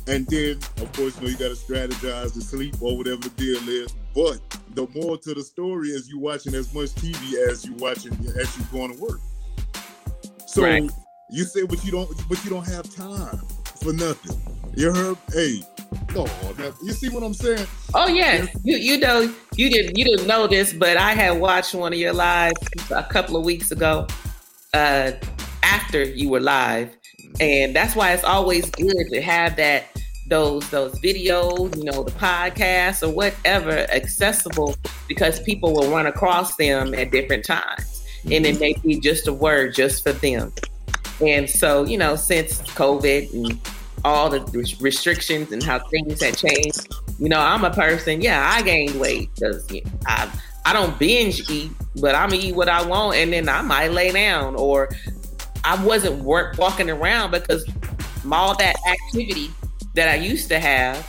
And then, of course, you know, you got to strategize to sleep or whatever the deal is. But the more to the story is you watching as much TV as you watching as you going to work. So right. you say, but you don't, but you don't have time for nothing. You heard? Hey, no, you see what I'm saying? Oh yeah, you you know you didn't you didn't know this, but I had watched one of your lives a couple of weeks ago, uh, after you were live, and that's why it's always good to have that those those videos, you know, the podcast or whatever accessible because people will run across them at different times, and it may be just a word just for them. And so, you know, since COVID and all the restrictions and how things had changed. You know, I'm a person. Yeah, I gained weight because you know, I I don't binge eat, but I'm gonna eat what I want, and then I might lay down. Or I wasn't work walking around because all that activity that I used to have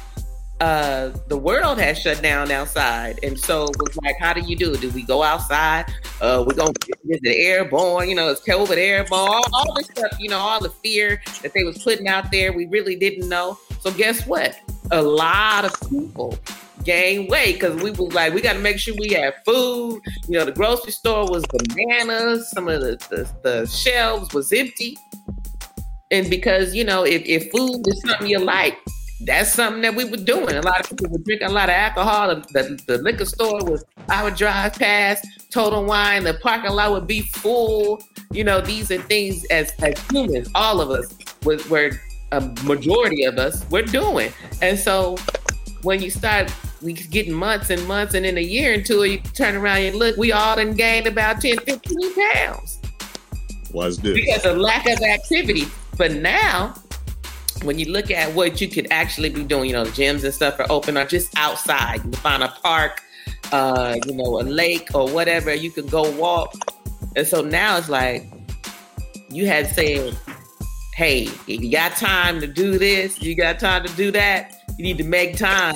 uh, the world has shut down outside. And so it was like, how do you do? Do we go outside? Uh, we're going to get the airborne, you know, it's COVID airborne, all, all this stuff, you know, all the fear that they was putting out there. We really didn't know. So guess what? A lot of people gained weight because we was like, we got to make sure we have food. You know, the grocery store was bananas. Some of the, the, the shelves was empty. And because, you know, if, if food is something you like, that's something that we were doing. A lot of people were drinking a lot of alcohol. The, the, the liquor store was I would drive past Total Wine. The parking lot would be full. You know, these are things as as humans, all of us was were a majority of us were doing. And so when you start we getting months and months and in a year into it, you turn around and look, we all done gained about 10, 15 pounds. Why's this? Because of lack of activity. But now when you look at what you could actually be doing, you know, the gyms and stuff are open or just outside. You can find a park, uh, you know, a lake or whatever, you can go walk. And so now it's like you had said, hey, you got time to do this, you got time to do that, you need to make time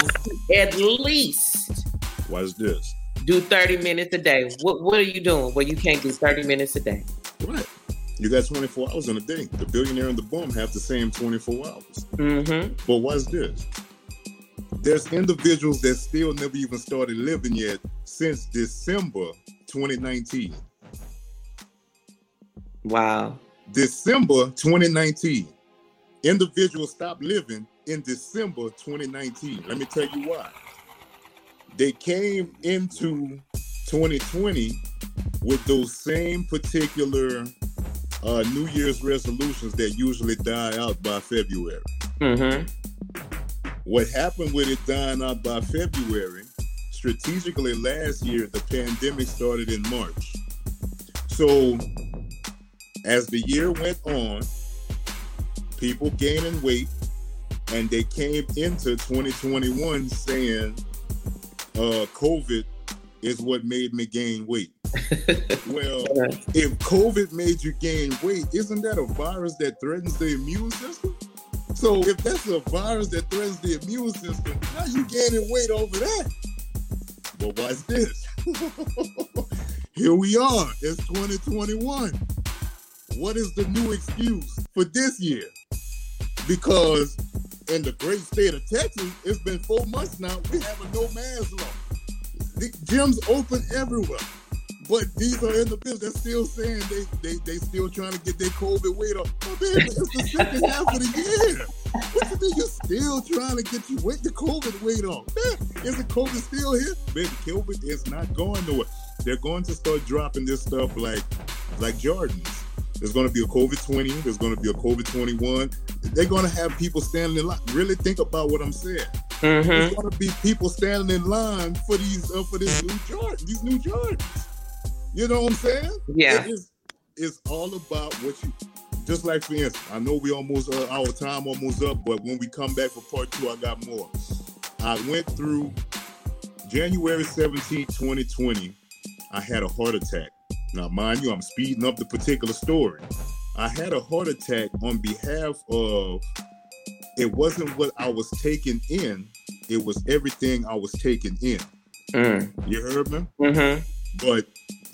at least. What's this? Do 30 minutes a day. What what are you doing? Well, you can't do 30 minutes a day. Right. You got 24 hours in a day. The billionaire and the bum have the same 24 hours. Mm-hmm. But what's this? There's individuals that still never even started living yet since December 2019. Wow. December 2019. Individuals stopped living in December 2019. Let me tell you why. They came into 2020 with those same particular uh, New Year's resolutions that usually die out by February. Mm-hmm. What happened with it dying out by February? Strategically, last year the pandemic started in March. So, as the year went on, people gaining weight, and they came into 2021 saying, uh, "COVID is what made me gain weight." Well, if COVID made you gain weight, isn't that a virus that threatens the immune system? So if that's a virus that threatens the immune system, how you gaining weight over that? But watch this. Here we are. It's 2021. What is the new excuse for this year? Because in the great state of Texas, it's been four months now. We have a no mask law. The gyms open everywhere. But these are in the business. They're still saying they they they still trying to get their COVID weight up. Oh, man, it's the second half of the year. What you mean you're still trying to get you weight the COVID weight off? Man, isn't COVID still here? Baby, COVID is not going nowhere. They're going to start dropping this stuff like like Jordans. There's going to be a COVID 20. There's going to be a COVID 21. They're going to have people standing in line. Really think about what I'm saying. Mm-hmm. There's going to be people standing in line for these uh, for this new Jordan, these new Jordans. You know what I'm saying? Yeah. It is, it's all about what you. Just like for instance, I know we almost uh, our time almost up, but when we come back for part two, I got more. I went through January 17, 2020. I had a heart attack. Now, mind you, I'm speeding up the particular story. I had a heart attack on behalf of it wasn't what I was taking in, it was everything I was taking in. Mm. You heard me? Mm-hmm. But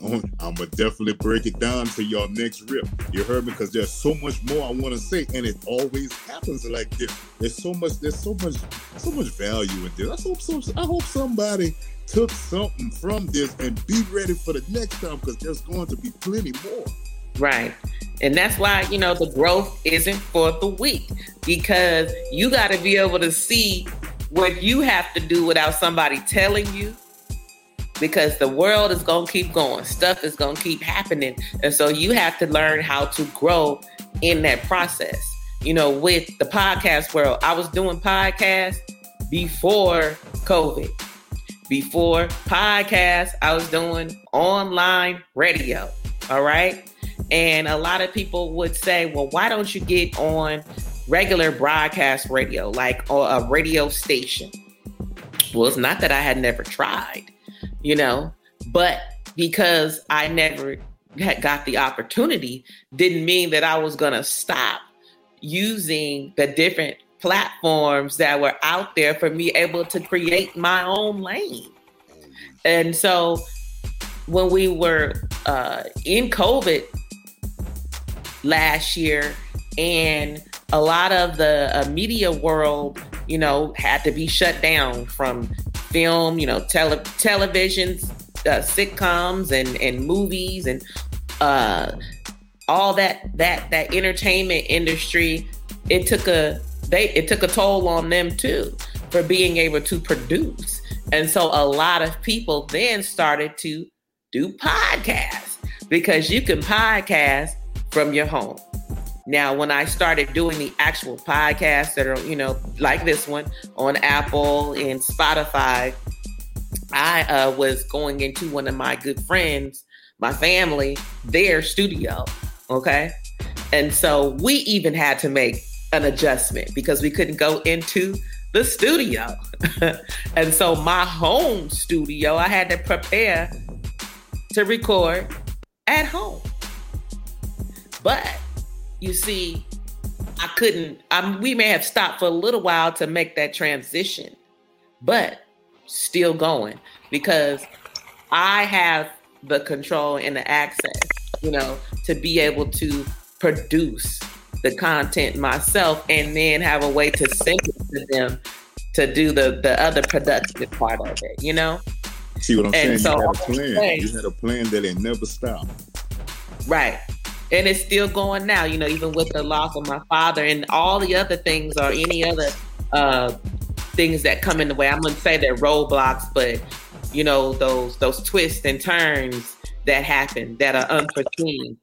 I'm gonna definitely break it down to y'all next rip. You heard me? Because there's so much more I want to say, and it always happens like this. There's so much. There's so much. So much value in this. I hope so. I hope somebody took something from this and be ready for the next time because there's going to be plenty more. Right. And that's why, you know, the growth isn't for the weak because you got to be able to see what you have to do without somebody telling you because the world is going to keep going. Stuff is going to keep happening. And so you have to learn how to grow in that process. You know, with the podcast world, I was doing podcasts before COVID. Before podcasts, I was doing online radio. All right. And a lot of people would say, well, why don't you get on regular broadcast radio, like a radio station? Well, it's not that I had never tried, you know, but because I never had got the opportunity didn't mean that I was going to stop using the different platforms that were out there for me able to create my own lane. And so when we were uh, in COVID last year, and a lot of the uh, media world, you know, had to be shut down from film, you know, tele- televisions, uh, sitcoms, and and movies, and uh, all that that that entertainment industry. It took a they it took a toll on them too for being able to produce. And so a lot of people then started to do podcasts because you can podcast from your home. Now, when I started doing the actual podcasts that are, you know, like this one on Apple and Spotify, I uh, was going into one of my good friends, my family, their studio. Okay. And so we even had to make an adjustment because we couldn't go into the studio. and so my home studio, I had to prepare to record at home. But you see, I couldn't, I, we may have stopped for a little while to make that transition, but still going because I have the control and the access, you know, to be able to produce the content myself and then have a way to sync it to them to do the the other productive part of it, you know? See what I'm and saying? So, you had a plan. Saying, you had a plan that it never stopped. Right. And it's still going now, you know, even with the loss of my father and all the other things or any other uh things that come in the way. I'm gonna say they're roadblocks, but you know, those those twists and turns that happen that are unforeseen.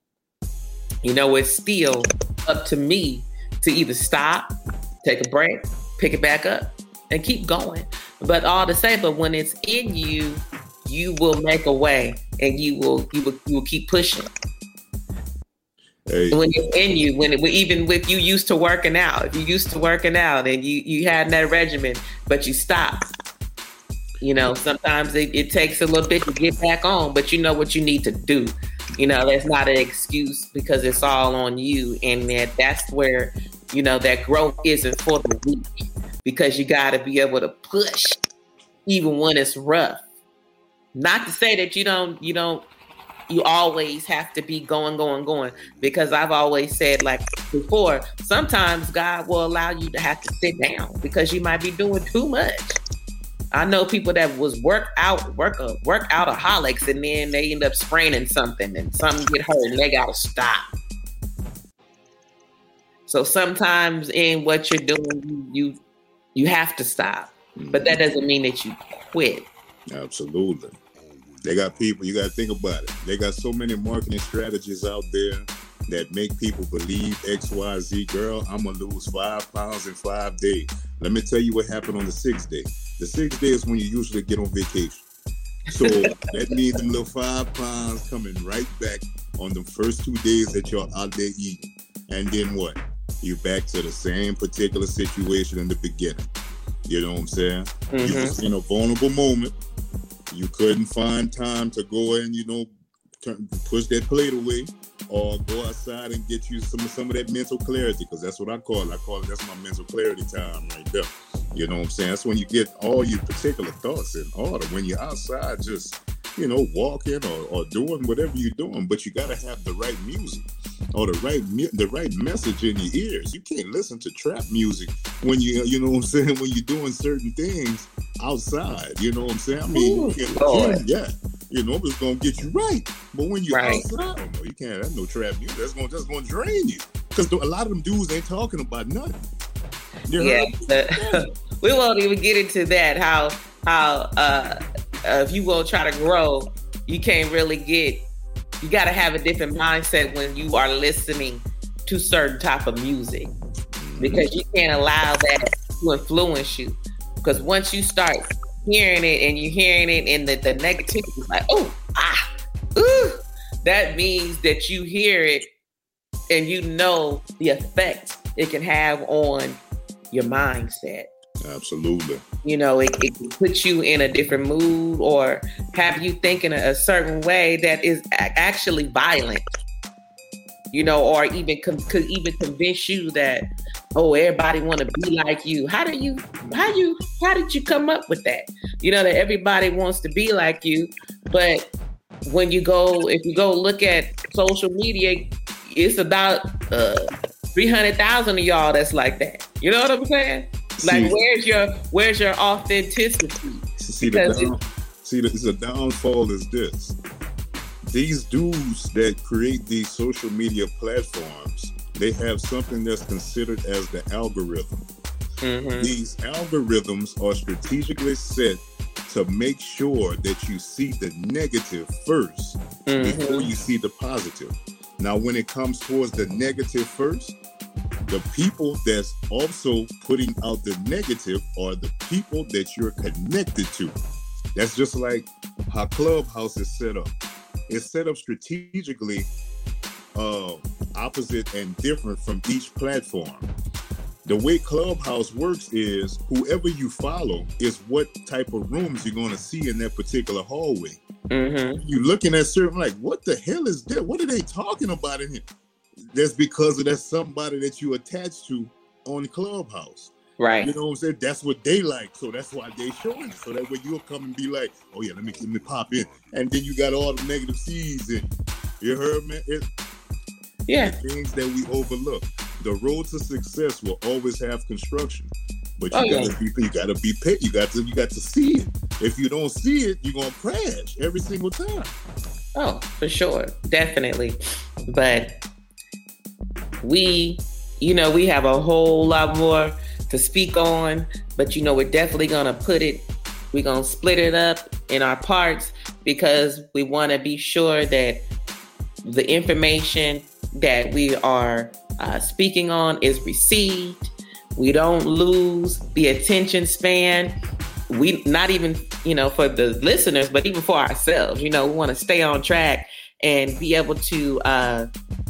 You know, it's still up to me to either stop, take a break, pick it back up, and keep going. But all to say, but when it's in you, you will make a way and you will you will you will keep pushing. Hey. When it's in you, when it, even with you used to working out, if you used to working out and you you had that regimen, but you stopped, You know, sometimes it, it takes a little bit to get back on, but you know what you need to do. You know, that's not an excuse because it's all on you. And that that's where, you know, that growth isn't for the weak because you got to be able to push even when it's rough. Not to say that you don't, you don't, you always have to be going, going, going. Because I've always said, like before, sometimes God will allow you to have to sit down because you might be doing too much. I know people that was work out, work a work outaholics, and then they end up spraining something and something get hurt and they gotta stop. So sometimes in what you're doing, you you have to stop. But that mm-hmm. doesn't mean that you quit. Absolutely. They got people, you got to think about it. They got so many marketing strategies out there that make people believe XYZ, girl, I'm going to lose five pounds in five days. Let me tell you what happened on the sixth day. The sixth day is when you usually get on vacation. So that means them little five pounds coming right back on the first two days that you're out there eating. And then what? You're back to the same particular situation in the beginning. You know what I'm saying? Mm-hmm. You was in a vulnerable moment. You couldn't find time to go and, you know, turn, push that plate away or go outside and get you some some of that mental clarity because that's what I call it. I call it that's my mental clarity time right there. You know what I'm saying? That's when you get all your particular thoughts in order. When you're outside, just you know, walking or, or doing whatever you're doing, but you got to have the right music or the right the right message in your ears. You can't listen to trap music when you you know what I'm saying when you're doing certain things outside. You know what I'm saying? I mean, Ooh, you yeah, you know it's gonna get you right. But when you're right. outside, oh no, you can't have no trap music. That's gonna just gonna drain you because a lot of them dudes ain't talking about nothing. You yeah, we won't even get into that. How how uh, uh, if you will try to grow, you can't really get. You got to have a different mindset when you are listening to certain type of music mm-hmm. because you can't allow that to influence you. Because once you start hearing it and you're hearing it and the, the negativity is like, oh, ah, ooh, that means that you hear it and you know the effect it can have on your mindset. Absolutely. You know, it, it put you in a different mood or have you thinking a certain way that is actually violent. You know, or even com- could even convince you that oh, everybody want to be like you. How do you? How you? How did you come up with that? You know that everybody wants to be like you, but when you go, if you go look at social media, it's about uh, three hundred thousand of y'all that's like that. You know what I'm saying? Like, see, where's your where's your authenticity? See the down, see the, the downfall is this: these dudes that create these social media platforms, they have something that's considered as the algorithm. Mm-hmm. These algorithms are strategically set to make sure that you see the negative 1st mm-hmm. before you see the positive. Now, when it comes towards the negative first, the people that's also putting out the negative are the people that you're connected to. That's just like how Clubhouse is set up. It's set up strategically uh, opposite and different from each platform. The way Clubhouse works is whoever you follow is what type of rooms you're going to see in that particular hallway. Mm-hmm. You're looking at certain like, what the hell is that? What are they talking about in here? That's because of that somebody that you attach to on Clubhouse. Right. You know what I'm saying? That's what they like. So that's why they showing it. So that way you'll come and be like, oh yeah, let me let me pop in. And then you got all the negative seeds and you heard me? It, yeah. Things that we overlook. The road to success will always have construction. But you oh, gotta yeah. be you gotta be paid. You got to you got to see it. If you don't see it, you're gonna crash every single time. Oh, for sure. Definitely. But we, you know, we have a whole lot more to speak on, but you know, we're definitely gonna put it, we're gonna split it up in our parts because we want to be sure that the information that we are uh, speaking on is received. We don't lose the attention span. We not even, you know, for the listeners, but even for ourselves. You know, we want to stay on track and be able to uh,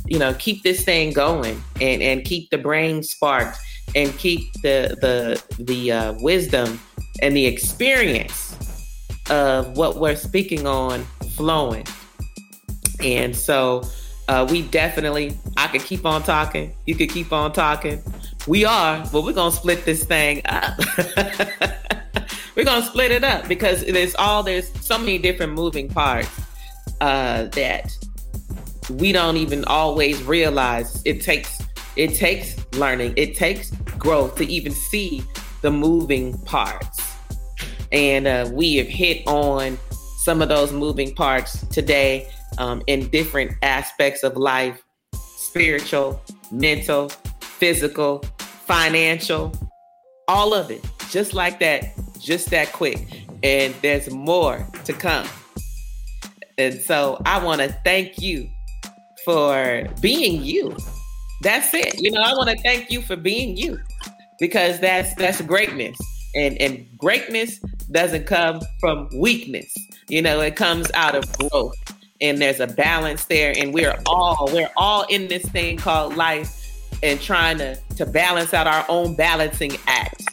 you know keep this thing going and and keep the brain sparked and keep the the the uh, wisdom and the experience of what we're speaking on flowing. And so uh, we definitely, I could keep on talking. You could keep on talking. We are, but we're to split this thing up. we're to split it up because there's all, there's so many different moving parts uh, that we don't even always realize it takes it takes learning it takes growth to even see the moving parts. And uh, we have hit on some of those moving parts today um, in different aspects of life spiritual mental physical financial all of it. Just like that just that quick. And there's more to come. And so i want to thank you for being you. That's it. You know, I want to thank you for being you because that's that's greatness. And and greatness doesn't come from weakness. You know, it comes out of growth. And there's a balance there and we're all we're all in this thing called life and trying to to balance out our own balancing act.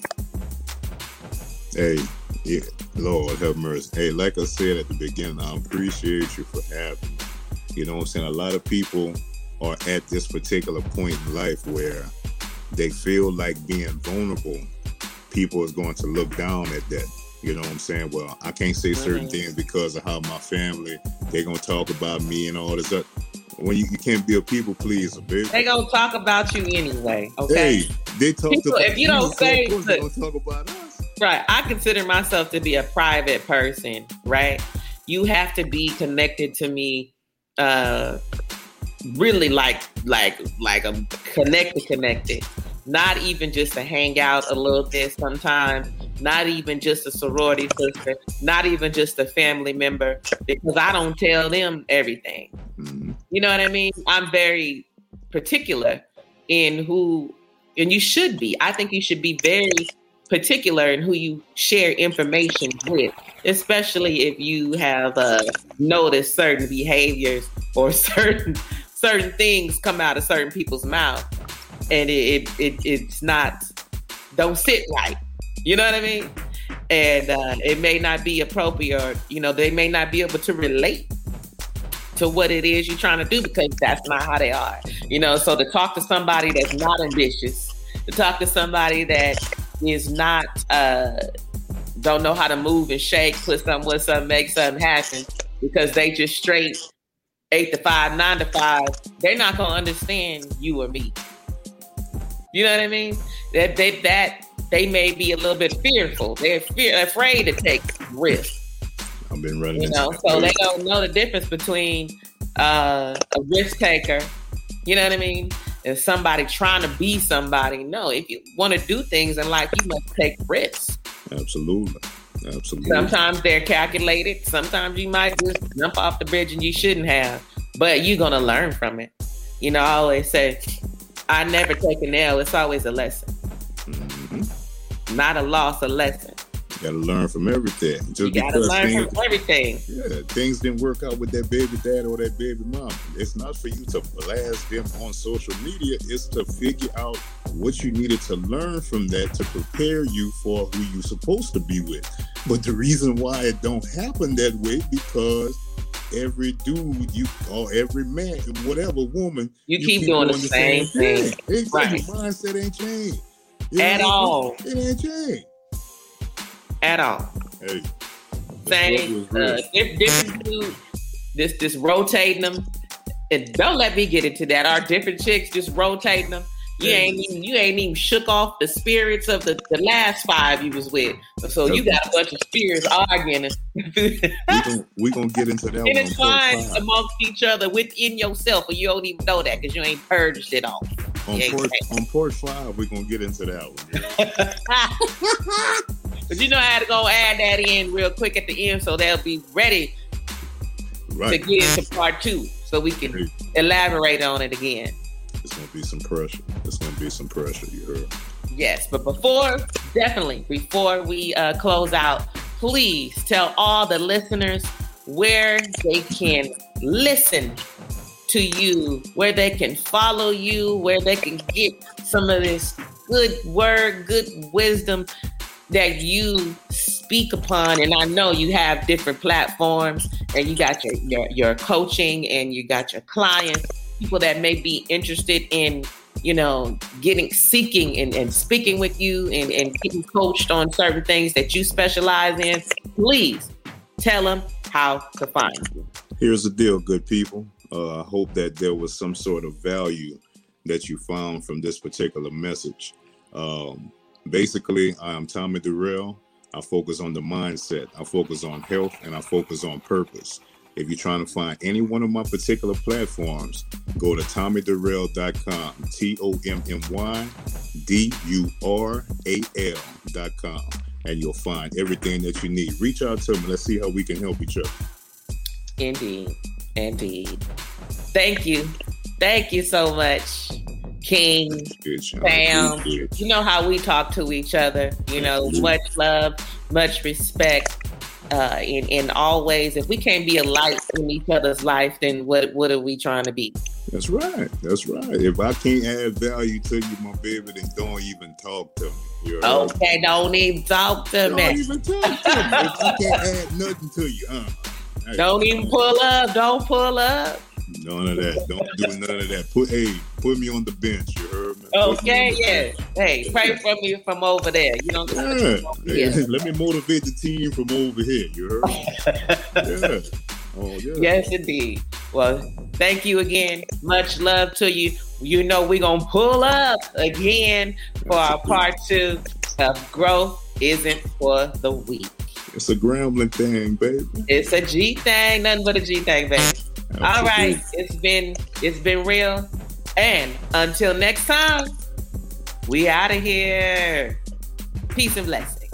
Hey, yeah, Lord have mercy. Hey, like I said at the beginning, I appreciate you for having me. You know what I'm saying? A lot of people are at this particular point in life where they feel like being vulnerable. People is going to look down at that. You know what I'm saying? Well, I can't say certain mm-hmm. things because of how my family, they're going to talk about me and all this stuff. When you, you can't be a people pleaser, baby. They gonna talk about you anyway. Okay. Hey, they talk People, about if you don't say- course they gonna talk about us. Right. I consider myself to be a private person, right? You have to be connected to me uh really like like like a connected connected. Not even just to hang out a little bit sometimes, not even just a sorority sister, not even just a family member, because I don't tell them everything. Mhm. You know what I mean? I'm very particular in who, and you should be. I think you should be very particular in who you share information with, especially if you have uh, noticed certain behaviors or certain certain things come out of certain people's mouth, and it, it, it it's not don't sit right. You know what I mean? And uh, it may not be appropriate, or you know, they may not be able to relate to what it is you're trying to do because that's not how they are. You know, so to talk to somebody that's not ambitious, to talk to somebody that is not uh don't know how to move and shake, put something with something, make something happen because they just straight eight to five, nine to five, they're not gonna understand you or me. You know what I mean? That they that they may be a little bit fearful. They're fear afraid to take risks. I've been running You know, so they don't know the difference between uh, a risk taker, you know what I mean, and somebody trying to be somebody. No, if you want to do things in life, you must take risks. Absolutely. Absolutely. Sometimes they're calculated. Sometimes you might just jump off the bridge and you shouldn't have, but you're gonna learn from it. You know, I always say, I never take an L. It's always a lesson, Mhm. not a loss, a lesson. Gotta learn from everything. Just You gotta learn things, from everything. yeah, things didn't work out with that baby dad or that baby mom. It's not for you to blast them on social media. It's to figure out what you needed to learn from that to prepare you for who you're supposed to be with. But the reason why it don't happen that way because every dude you or every man, whatever woman, You, keep, doing, the same thing. Yeah, exactly. Right. Mindset ain't changed. You know At mean? all. It ain't changed. At all. Hey. Same, uh, if different dudes, this this rotating them, and don't let me get into that. Our different chicks just rotating them. You ain't even you ain't even shook off the spirits of the, the last five you was with. So you got a bunch of spirits arguing, and we gonna, we gonna get into that one. it's fine amongst each other within yourself, but you don't even know that because you ain't purged it all. On port, on port five, we're gonna get into that one. but you know I had to go add that in real quick at the end so they'll be ready to get into part two so we can elaborate on it again. it's gonna be some pressure. It's gonna be some pressure. You heard? Yes, but before, definitely, before we uh, close out, please tell all the listeners where they can listen to you, where they can follow you, where they can get some of this good word, good wisdom that you speak upon, and I know you have different platforms, and you got your your, your coaching, and you got your clients, people that may be interested in you know, getting seeking and, and speaking with you and, and getting coached on certain things that you specialize in, please tell them how to find you. Here's the deal, good people. Uh, I hope that there was some sort of value that you found from this particular message. Um, basically, I'm Tommy Dural. I focus on the mindset, I focus on health, and I focus on purpose. If you're trying to find any one of my particular platforms, go to tommydural.com, T O M M Y D U R A L.com, and you'll find everything that you need. Reach out to me. Let's see how we can help each other. Indeed. Indeed. Thank you. Thank you so much. King, Sam. You know how we talk to each other. You know, much love, much respect uh, in in all ways. If we can't be a light in each other's life, then what what are we trying to be? That's right. That's right. If I can't add value to you, my baby, then don't even talk to me. you okay, don't even talk to don't me. Don't even talk to me. if I can't add nothing to you, uh, hey. don't even pull up. Don't pull up. None of that. Don't do none of that. Put hey, put me on the bench. You heard me. Okay, yeah. Hey, pray for me from over there. You know. Yeah. yeah. Let me motivate the team from over here. You heard? yeah. Oh yeah. Yes, indeed. Well, thank you again. Much love to you. You know we're gonna pull up again for our part two of growth isn't for the weak. It's a Grambling thing, baby. It's a G thing, nothing but a G thing, baby. All right, it's been it's been real, and until next time, we out of here. Peace and blessings.